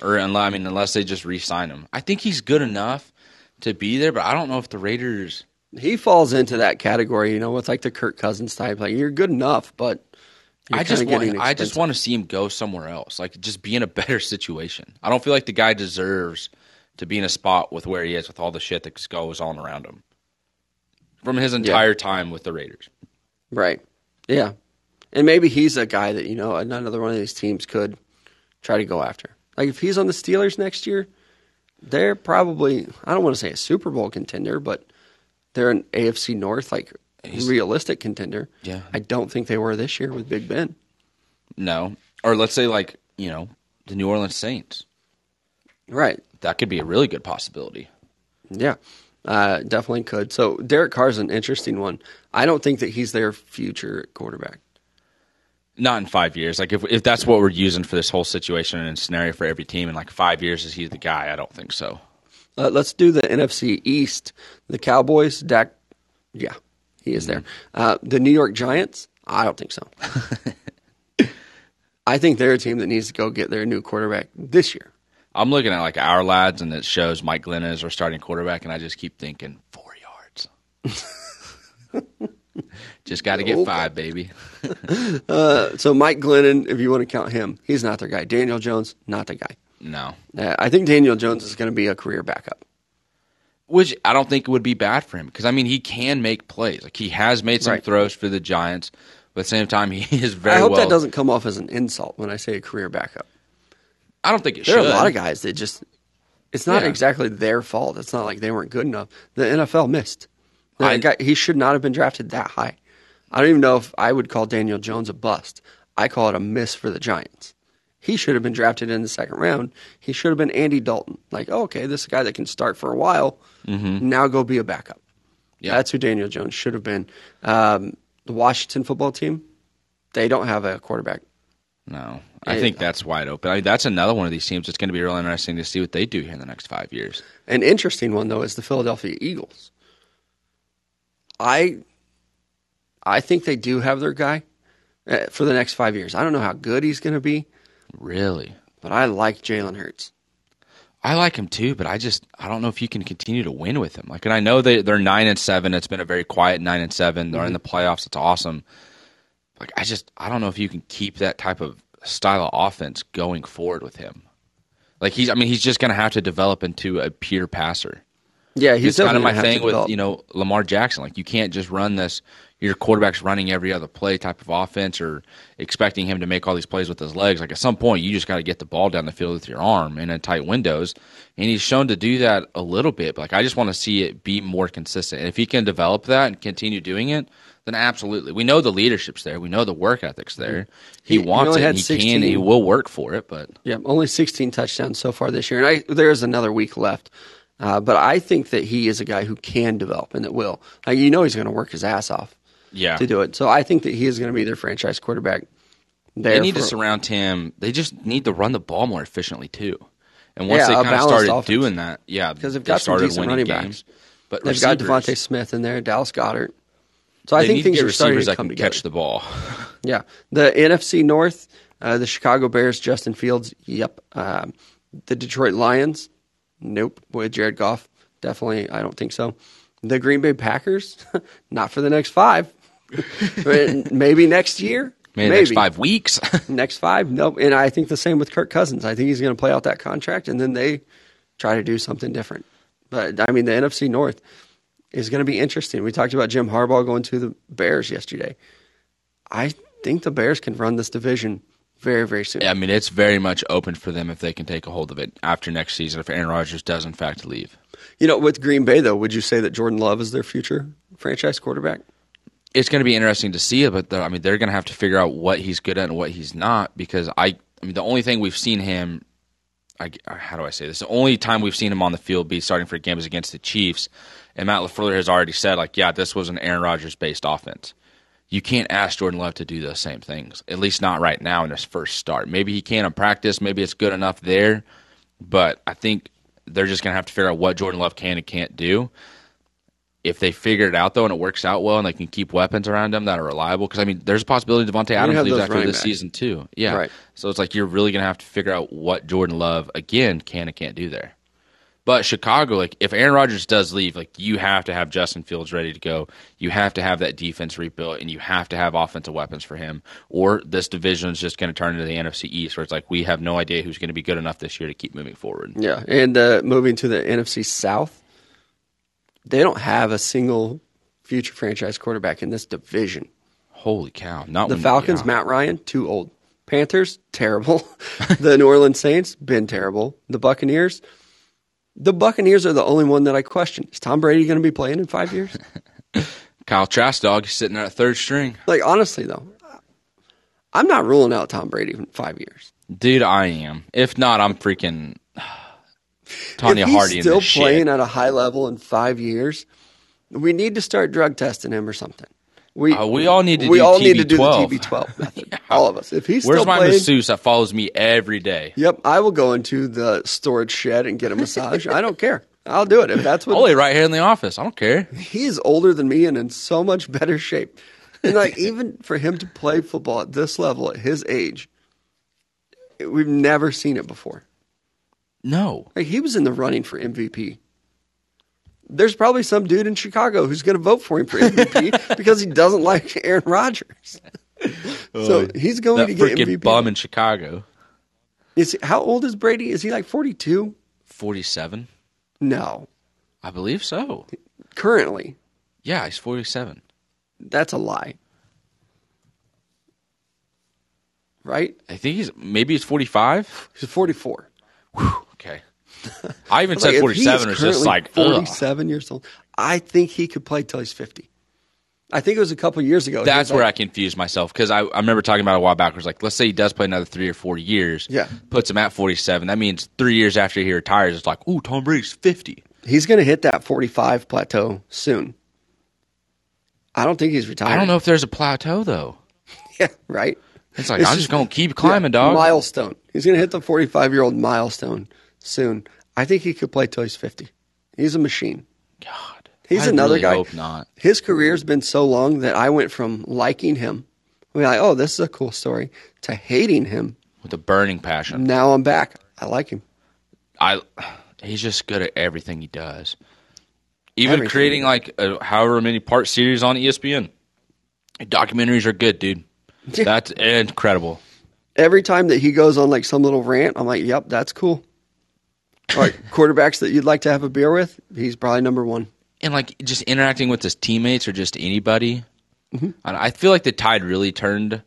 Or I mean, unless they just re-sign him, I think he's good enough to be there. But I don't know if the Raiders.
He falls into that category, you know, with like the Kirk Cousins type. Like you're good enough, but you're
I just want I just want to see him go somewhere else. Like just be in a better situation. I don't feel like the guy deserves to be in a spot with where he is with all the shit that goes on around him from his entire time with the Raiders.
Right. Yeah. And maybe he's a guy that, you know, another one of these teams could try to go after. Like if he's on the Steelers next year, they're probably I don't want to say a Super Bowl contender, but they're an AFC North like realistic contender.
Yeah.
I don't think they were this year with Big Ben.
No, or let's say like you know the New Orleans Saints.
Right.
That could be a really good possibility.
Yeah. Uh, definitely could. So Derek Carr's an interesting one. I don't think that he's their future quarterback.
Not in five years. Like if if that's what we're using for this whole situation and scenario for every team in like five years, is he the guy? I don't think so.
Uh, let's do the NFC East. The Cowboys, Dak, yeah, he is there. Uh, the New York Giants, I don't think so. I think they're a team that needs to go get their new quarterback this year.
I'm looking at like Ourlads, and it shows Mike Glenn is our starting quarterback, and I just keep thinking four yards. just got to get five, baby.
So Mike Glennon, if you want to count him, he's not their guy. Daniel Jones, not the guy.
No,
Uh, I think Daniel Jones is going to be a career backup.
Which I don't think would be bad for him because I mean he can make plays. Like he has made some
Right.
throws for the Giants, but at the same time he is very
I hope
well.
that doesn't come off as an insult when I say a career backup.
I don't think it
There
should.
are a lot of guys that just it's not
Yeah.
exactly their fault. It's not like they weren't good enough. The NFL missed. That
I-
guy, he should not have been drafted that high. I don't even know if I would call Daniel Jones a bust. I call it a miss for the Giants. He should have been drafted in the second round. He should have been Andy Dalton. Like, oh, okay, this is a guy that can start for a while. Now go be a backup.
Mm-hmm. Yeah.
That's who Daniel Jones should have been. Um, the Washington football team, they don't have a quarterback.
No, I
It-
think that's wide open. I mean, that's another one of these teams. It's going to be real interesting to see what they do here in the next five years.
An interesting one though is the Philadelphia Eagles. I I think they do have their guy uh, for the next five years. I don't know how good he's going to be,
Really,
but I like Jalen Hurts.
I like him too, but I just I don't know if you can continue to win with him. Like, and I know they they're nine and seven. It's been a very quiet nine and 7 They're in mm-hmm. the playoffs. It's awesome. Like, I just I don't know if you can keep that type of style of offense going forward with him. Like he's I mean he's just to have to develop into a pure passer.
Yeah, he's
kind of my
gonna
thing with you know Lamar Jackson. Like you can't just run this. Your quarterback's running every other play type of offense, or expecting him to make all these plays with his legs. Like at some point, you just got to get the ball down the field with your arm and in tight windows. And he's shown to do that a little bit. But like I just want to see it be more consistent. And if he can develop that and continue doing it, then absolutely. We know the leadership's there. We know the work ethic's there. He,
He-
wants it. And he
16.
can. He will work for it. But
Yeah, only 16 touchdowns so far this year, and I there is another week left. Uh, but I think that he is a guy who can develop and that will. Like, you know, he's going to work his ass off
yeah,
to do it. So I think that he is going to be their franchise quarterback. There
They need to surround him. They just need to run the ball more efficiently too. And once
Yeah,
they kind of started
offense.
doing that, yeah,
Because they've
they
got some
started
decent
winning
running
games.
backs.
But
They've got
receivers,
DeVonta Smith in there, Dallas Goedert. So I
they
think things are starting to come
can
together.
catch the ball.
Yeah, the NFC North, uh, the Chicago Bears, Justin Fields. Yep. Um, the Detroit Lions. Nope. With Jared Goff, definitely. I don't think so. The Green Bay Packers. Not for the next five. Maybe next year.
Maybe, the next five weeks.
Next five. Nope. And I think the same with Kirk Cousins. I think he's going to play out that contract, and then they try to do something different. But I mean, the NFC North is going to be interesting. We talked about Jim Harbaugh going to the Bears yesterday. I think the Bears can run this division very, very soon.
I mean, it's very much open for them if they can take a hold of it after next season. If Aaron Rodgers does in fact leave,
You know, with Green Bay though, would you say that Jordan Love is their future franchise quarterback?
It's going to be interesting to see it. But they're- I mean, they're going to have to figure out what he's good at and what he's not. Because I, I mean, the only thing we've seen him, I, uh, how do I say this? The only time we've seen him on the field be starting for a game is against the Chiefs. And Matt LaFleur has already said, like, yeah, this was an Aaron Rodgers based offense. You can't ask Jordan Love to do those same things, at least not right now in his first start. Maybe he can in practice. Maybe it's good enough there. But I think they're just going to have to figure out what Jordan Love can and can't do. If they figure it out though and it works out well and they can keep weapons around them that are reliable, because I mean, there's a possibility Davante Adams leaves after this
backs.
season too. Yeah,
Right.
So it's like you're really gonna have to figure out what Jordan Love again can and can't do there. But Chicago, like if Aaron Rodgers does leave, like you have to have Justin Fields ready to go. You have to have that defense rebuilt, and you have to have offensive weapons for him. Or this division is just going to turn into the NFC East, where it's like we have no idea who's going to be good enough this year to keep moving forward.
Yeah, and uh, moving to the NFC South, they don't have a single future franchise quarterback in this division.
Holy cow! Not
The
when-
Falcons,
yeah.
Matt Ryan, too old. Panthers, terrible. the New Orleans Saints, been terrible. The Buccaneers, the Buccaneers are the only one that I question. Is Tom Brady going to be playing in five years?
Kyle Trask dog sitting at third string.
like honestly though, I'm not ruling out Tom Brady in five years.
Dude, I am. If not, I'm freaking Tanya
if he's
Hardy
still playing
shit.
at a high level in five years, we need to start drug testing him or something. We
Uh, we all need to
we
do
all need to do the
TB12.
TB12 method. All of us. If he's
Where's my
playing,
masseuse that follows me every day?
yep, I will go into the storage shed and get a massage. I don't care. I'll do it if that's what
lay right here in the office. I don't care.
He's older than me and in so much better shape. And like even for him to play football at this level at his age, we've never seen it before.
No.
Like he was in the running for MVP. There's probably some dude in Chicago who's going to vote for him for MVP because he doesn't like Aaron Rodgers. Oh, so he's going to get MVP.
bum in Chicago.
Is how old is Brady? Is he like 42?
47?
No,
I believe so.
currently
Yeah, he's 47.
that's a lie. Right?
I think he's maybe he's 45.
He's 44.
Okay. I even said
if
47
he
is just like ugh.
47 years old. I think he could play till he's 50. I think it was a couple years ago.
That's
was
where I
like-
confused myself because I, I remember talking about a while back. Where it's like, let's say he does play another three or four years.
Yeah.
Puts him at 47. That means three years after he retires, it's like, ooh, Tom Brady's 50.
He's going to hit that 45 plateau soon. I don't think he's retired.
I don't know if there's a plateau though.
Yeah, right.
It's like I'm just gonna keep climbing,
Yeah,
dog.
Milestone. He's going to hit the 45 year old milestone soon. I think he could play till he's 50. He's a machine.
God,
He's
I
another
really
guy.
Hope not.
His career's been so long that I went from liking him, we're like, oh, this is a cool story, to hating him.
With a burning passion,
Now I'm back. I like him.
I he's just good at everything he does. Even
Everything
creating like a, however many part series on ESPN. Documentaries are good, dude. That's incredible.
Every time that he goes on like some little rant, I'm like, yep, that's cool. All right, quarterbacks that you'd like to have a beer with, he's probably number one.
and like just interacting with his teammates or just anybody.
Mm-hmm.
I feel like the tide really turned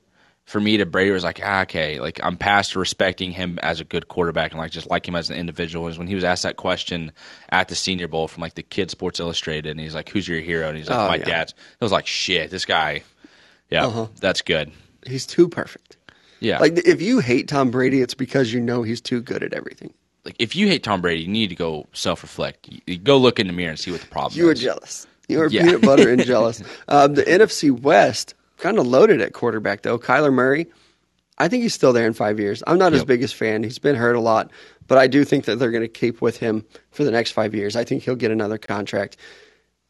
for me to Brady. Was like, ah, okay, like I'm past respecting him as a good quarterback and like just like him as an individual. Is when he was asked that question at the Senior Bowl from like the Kid Sports Illustrated, and he's like, "Who's your hero?" And he's like,
Oh,
"My
yeah.
dad's." It was like, shit, this guy. Yeah,
Uh-huh.
that's good.
He's too perfect.
Yeah,
Like if you hate Tom Brady, it's because you know he's too good at everything.
Like if you hate Tom Brady, you need to go self reflect. Go look in the mirror and see what the problem is.
You were jealous. You were
Yeah.
peanut butter and jealous. Um, the NFC West kind of loaded at quarterback though. Kyler Murray, I think he's still there in five years. I'm not his biggest fan. He's been hurt a lot, but I do think that they're going to keep with him for the next five years. I think he'll get another contract.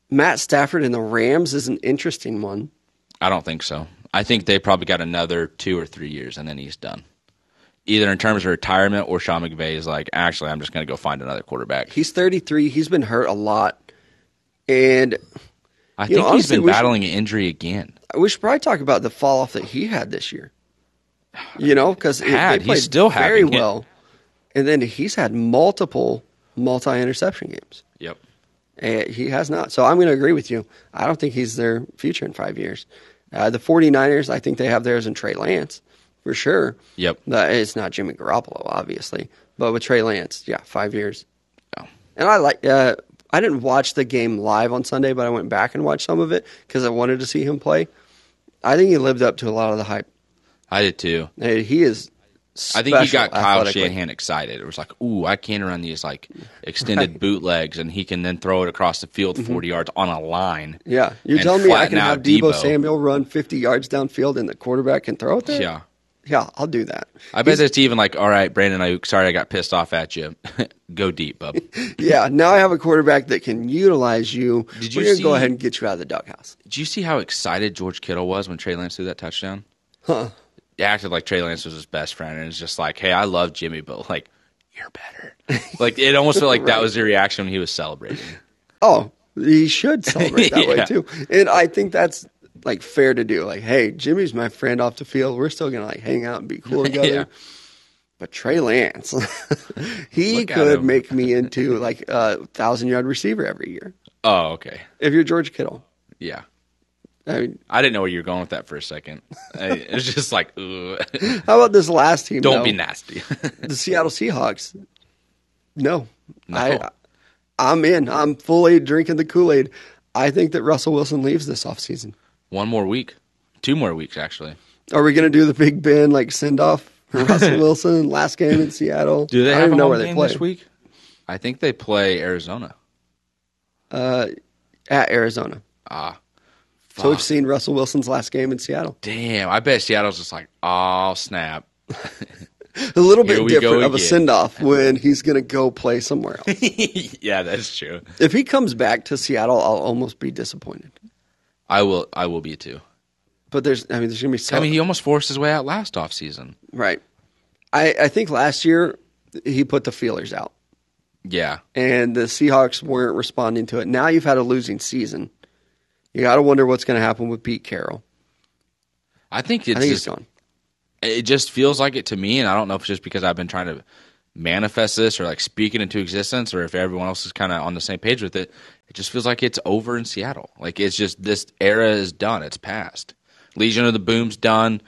Matt Stafford and the Rams is an interesting one.
I don't think so. I think they probably got another two or three years, and then he's done. Either in terms of retirement or Sean McVay is like, actually, I'm just going to go find another quarterback.
He's 33. He's been hurt a lot, and
I think
know,
he's been
we should-
battling an injury again.
we should probably talk about the fall off that he had this year. You know, because
He's
played
still
very
having it.
well, and then he's had multiple multi interception games.
Yep.
And he has not. So I'm going to agree with you. I don't think he's their future in five years. Uh, the 49ers, I think they have theirs in Trey Lance for sure.
Yep.
Uh, it's not Jimmy Garoppolo, obviously, but with Trey Lance, yeah, five years.
Yeah.
And I like. Uh, I didn't watch the game live on Sunday, but I went back and watched some of it because I wanted to see him play. I think he lived up to a lot of the hype.
I did too.
Uh, He is.
I think he got Kyle. Shanahan excited. It was like, ooh, I can run these like extended bootlegs, and he can then throw it across the field
Mm-hmm.
40 yards on a line.
Yeah, you're telling me I can have Deebo
Deebo.
Samuel run 50 yards downfield and the quarterback can throw it there?
Yeah.
Yeah, I'll do that.
I bet it's even like, all right, Brandon Aiyuk, sorry I got pissed off at you. go deep, bub.
Yeah, now I have a quarterback that can utilize you.
Did
We're
you
gonna go ahead and get you out of the dughouse.
Did you see how excited George Kittle was when Trey Lance threw that touchdown?
Huh.
He acted like Trey Lance was his best friend, and it's just like, hey, I love Jimmy, but like, you're better. like it almost felt like that was the reaction when he was celebrating.
Oh, he should celebrate that way too. And I think that's like fair to do. Like, hey, Jimmy's my friend off the field. We're still gonna like hang out and be cool together.
Yeah.
But Trey Lance, he
Look
could make me into like a thousand yard receiver every year.
Oh, okay,
If you're George Kittle,
yeah.
I mean,
I didn't know where you were going with that for a second. I, it was just like, ugh.
how about this last team?
don't
though?
be nasty.
the Seattle Seahawks. No,
No.
I, I'm in. I'm fully drinking the Kool Aid. I think that Russell Wilson leaves this offseason.
One more week, two more weeks actually.
Are we going to do the Big Ben like send off Russell Wilson last game in Seattle?
Do they
I don't
have a
know where they play
this week? I think they play Arizona.
Uh, at Arizona.
Ah,
So we've seen Russell Wilson's last game in Seattle.
damn! I bet Seattle's just like, oh snap.
A little bit different of a
again.
send off when he's going to go play somewhere else.
yeah, that's true.
if he comes back to Seattle, I'll almost be disappointed.
I will. I will be too.
But there's, I mean, there's going to be some.
I mean, he almost forced his way out last offseason.
right. I, I think last year he put the feelers out.
Yeah,
and the Seahawks weren't responding to it. Now you've had a losing season. You got to wonder what's going to happen with Pete Carroll.
I think it's
I think
just,
he's gone.
it just feels like it to me, and I don't know if it's just because I've been trying to manifest this or like speak it into existence, or if everyone else is kind of on the same page with it. It just feels like it's over in Seattle. Like it's just this era is done. It's past. Legion of the Boom's done.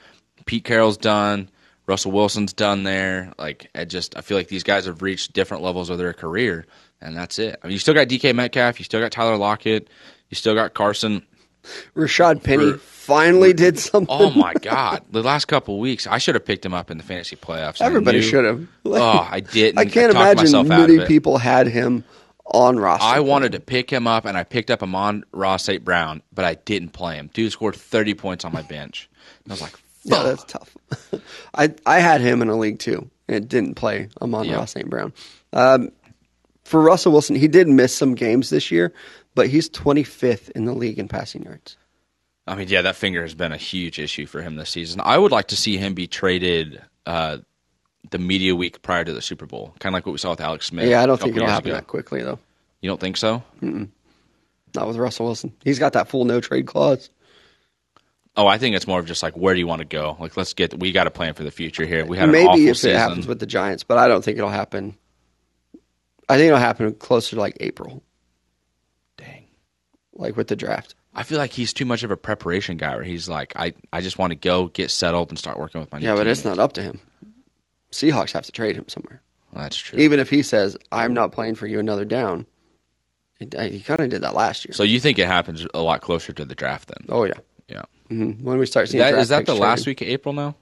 Pete Carroll's done. Russell Wilson's done there. Like I just I feel like these guys have reached different levels of their career, and that's it. I mean, you still got DK Metcalf, you still got Tyler Lockett, you still got Carson.
Rashaad Penny
For-
finally did something.
Oh my God! The last couple of weeks, I should have picked him up in the fantasy playoffs.
Everybody should have.
Oh, I didn't.
I can't
talked
imagine
myself out of
many people had him on Ross.
I wanted to pick him up, and I picked up Amon-Ra St. Brown, but I didn't play him. Dude scored thirty points on my bench. And I was like,
Yeah, that's tough. I I had him in a league too, and didn't play Amon
Yeah.
Ra St. Brown. Um, for Russell Wilson, he did miss some games this year, but he's 25th in the league in passing yards.
I mean, yeah, that finger has been a huge issue for him this season. I would like to see him be traded uh, the media week prior to the Super Bowl, kind of like what we saw with Alex Smith.
Yeah, I don't think it'll happen
ago.
that quickly though.
You don't think so?
Not with Russell Wilson. He's got that full no trade clause.
Oh, I think it's more of just like where do you want to go? Like, let's get. We got a plan for the future here. We had an
Maybe if
season.
it happens with the Giants, but I don't think it'll happen. I think it'll happen closer to like April,
Dang.
like with the draft.
I feel like he's too much of a preparation guy. Where he's like, I, I just want to go get settled and start working with my. New
Yeah, but
team.
it's not up to him. Seahawks have to trade him somewhere.
Well, that's true.
Even if he says, "I'm not playing for you another down," He, he kind of did that last year.
so you think it happens a lot closer to the draft then?
oh yeah,
Yeah.
hmm when we start seeing
That,
draft
is that the last
traded.
week of April now?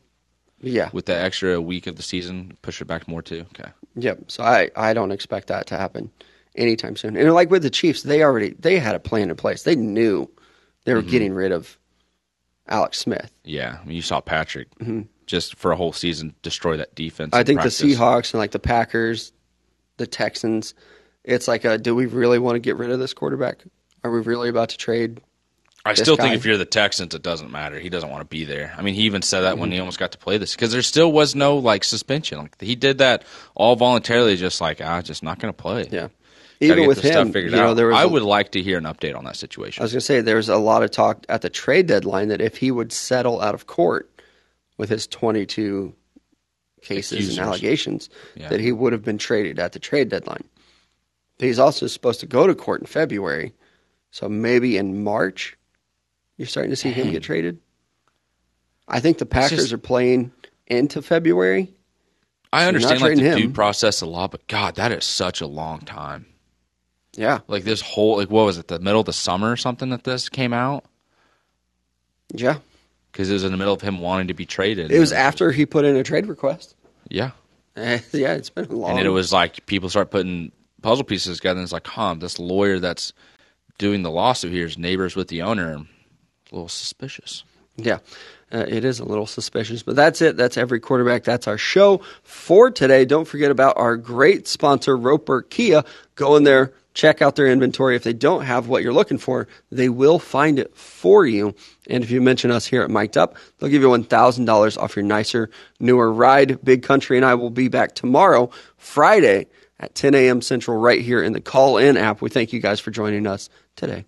Yeah,
With the extra week of the season, push it back more too. Okay.
yep. So I I don't expect that to happen anytime soon. And like with the Chiefs, they already they had a plan in place. They knew they
Mm-hmm.
were getting rid of Alex Smith.
Yeah, I mean, you saw Patrick just for a whole season destroy that defense.
Mm-hmm. I think
practice.
the Seahawks and like the Packers, the Texans, it's like, a, do we really want to get rid of this quarterback? Are we really about to trade?
I still
guy.
think if you're the Texans, it doesn't matter. He doesn't want to be there. I mean, he even said that
Mm-hmm.
when he almost got to play this because there still was no like suspension. Like he did that all voluntarily, just like ah, just not going to play.
Yeah,
Gotta
even with him,
figured
you know,
out.
there was.
I
a-
would like to hear an update on that situation.
I was going to say there was a lot of talk at the trade deadline that if he would settle out of court with his 22 cases
Accusers.
and allegations,
Yeah.
that he would have been traded at the trade deadline. He's also supposed to go to court in February, so maybe in March you're starting to see him get traded. I think the Packers
just-
are playing into February.
I understand like the
trading
due process a lot, but God, that is such a long time.
Yeah,
Like this whole like what was it? The middle of the summer or something that this came out
yeah.
Because it was in the middle of him wanting to be traded.
It was after he put in a trade request.
yeah,
Eh, yeah, it's been a long.
and then it was like people start putting puzzle pieces together. and It's like, huh, this lawyer that's doing the lawsuit here is neighbors with the owner. A little suspicious.
Yeah. uh, it is a little suspicious. But that's it. That's every quarterback. That's our show for today. Don't forget about our great sponsor, Roper Kia. Go in there, check out their inventory. If they don't have what you're looking for, they will find it for you. And if you mention us here at Mic'd Up, they'll give you $1,000 off your nicer, newer ride. Big Country and I will be back tomorrow, Friday at 10 a.m. Central, right here in the call in app. We thank you guys for joining us today.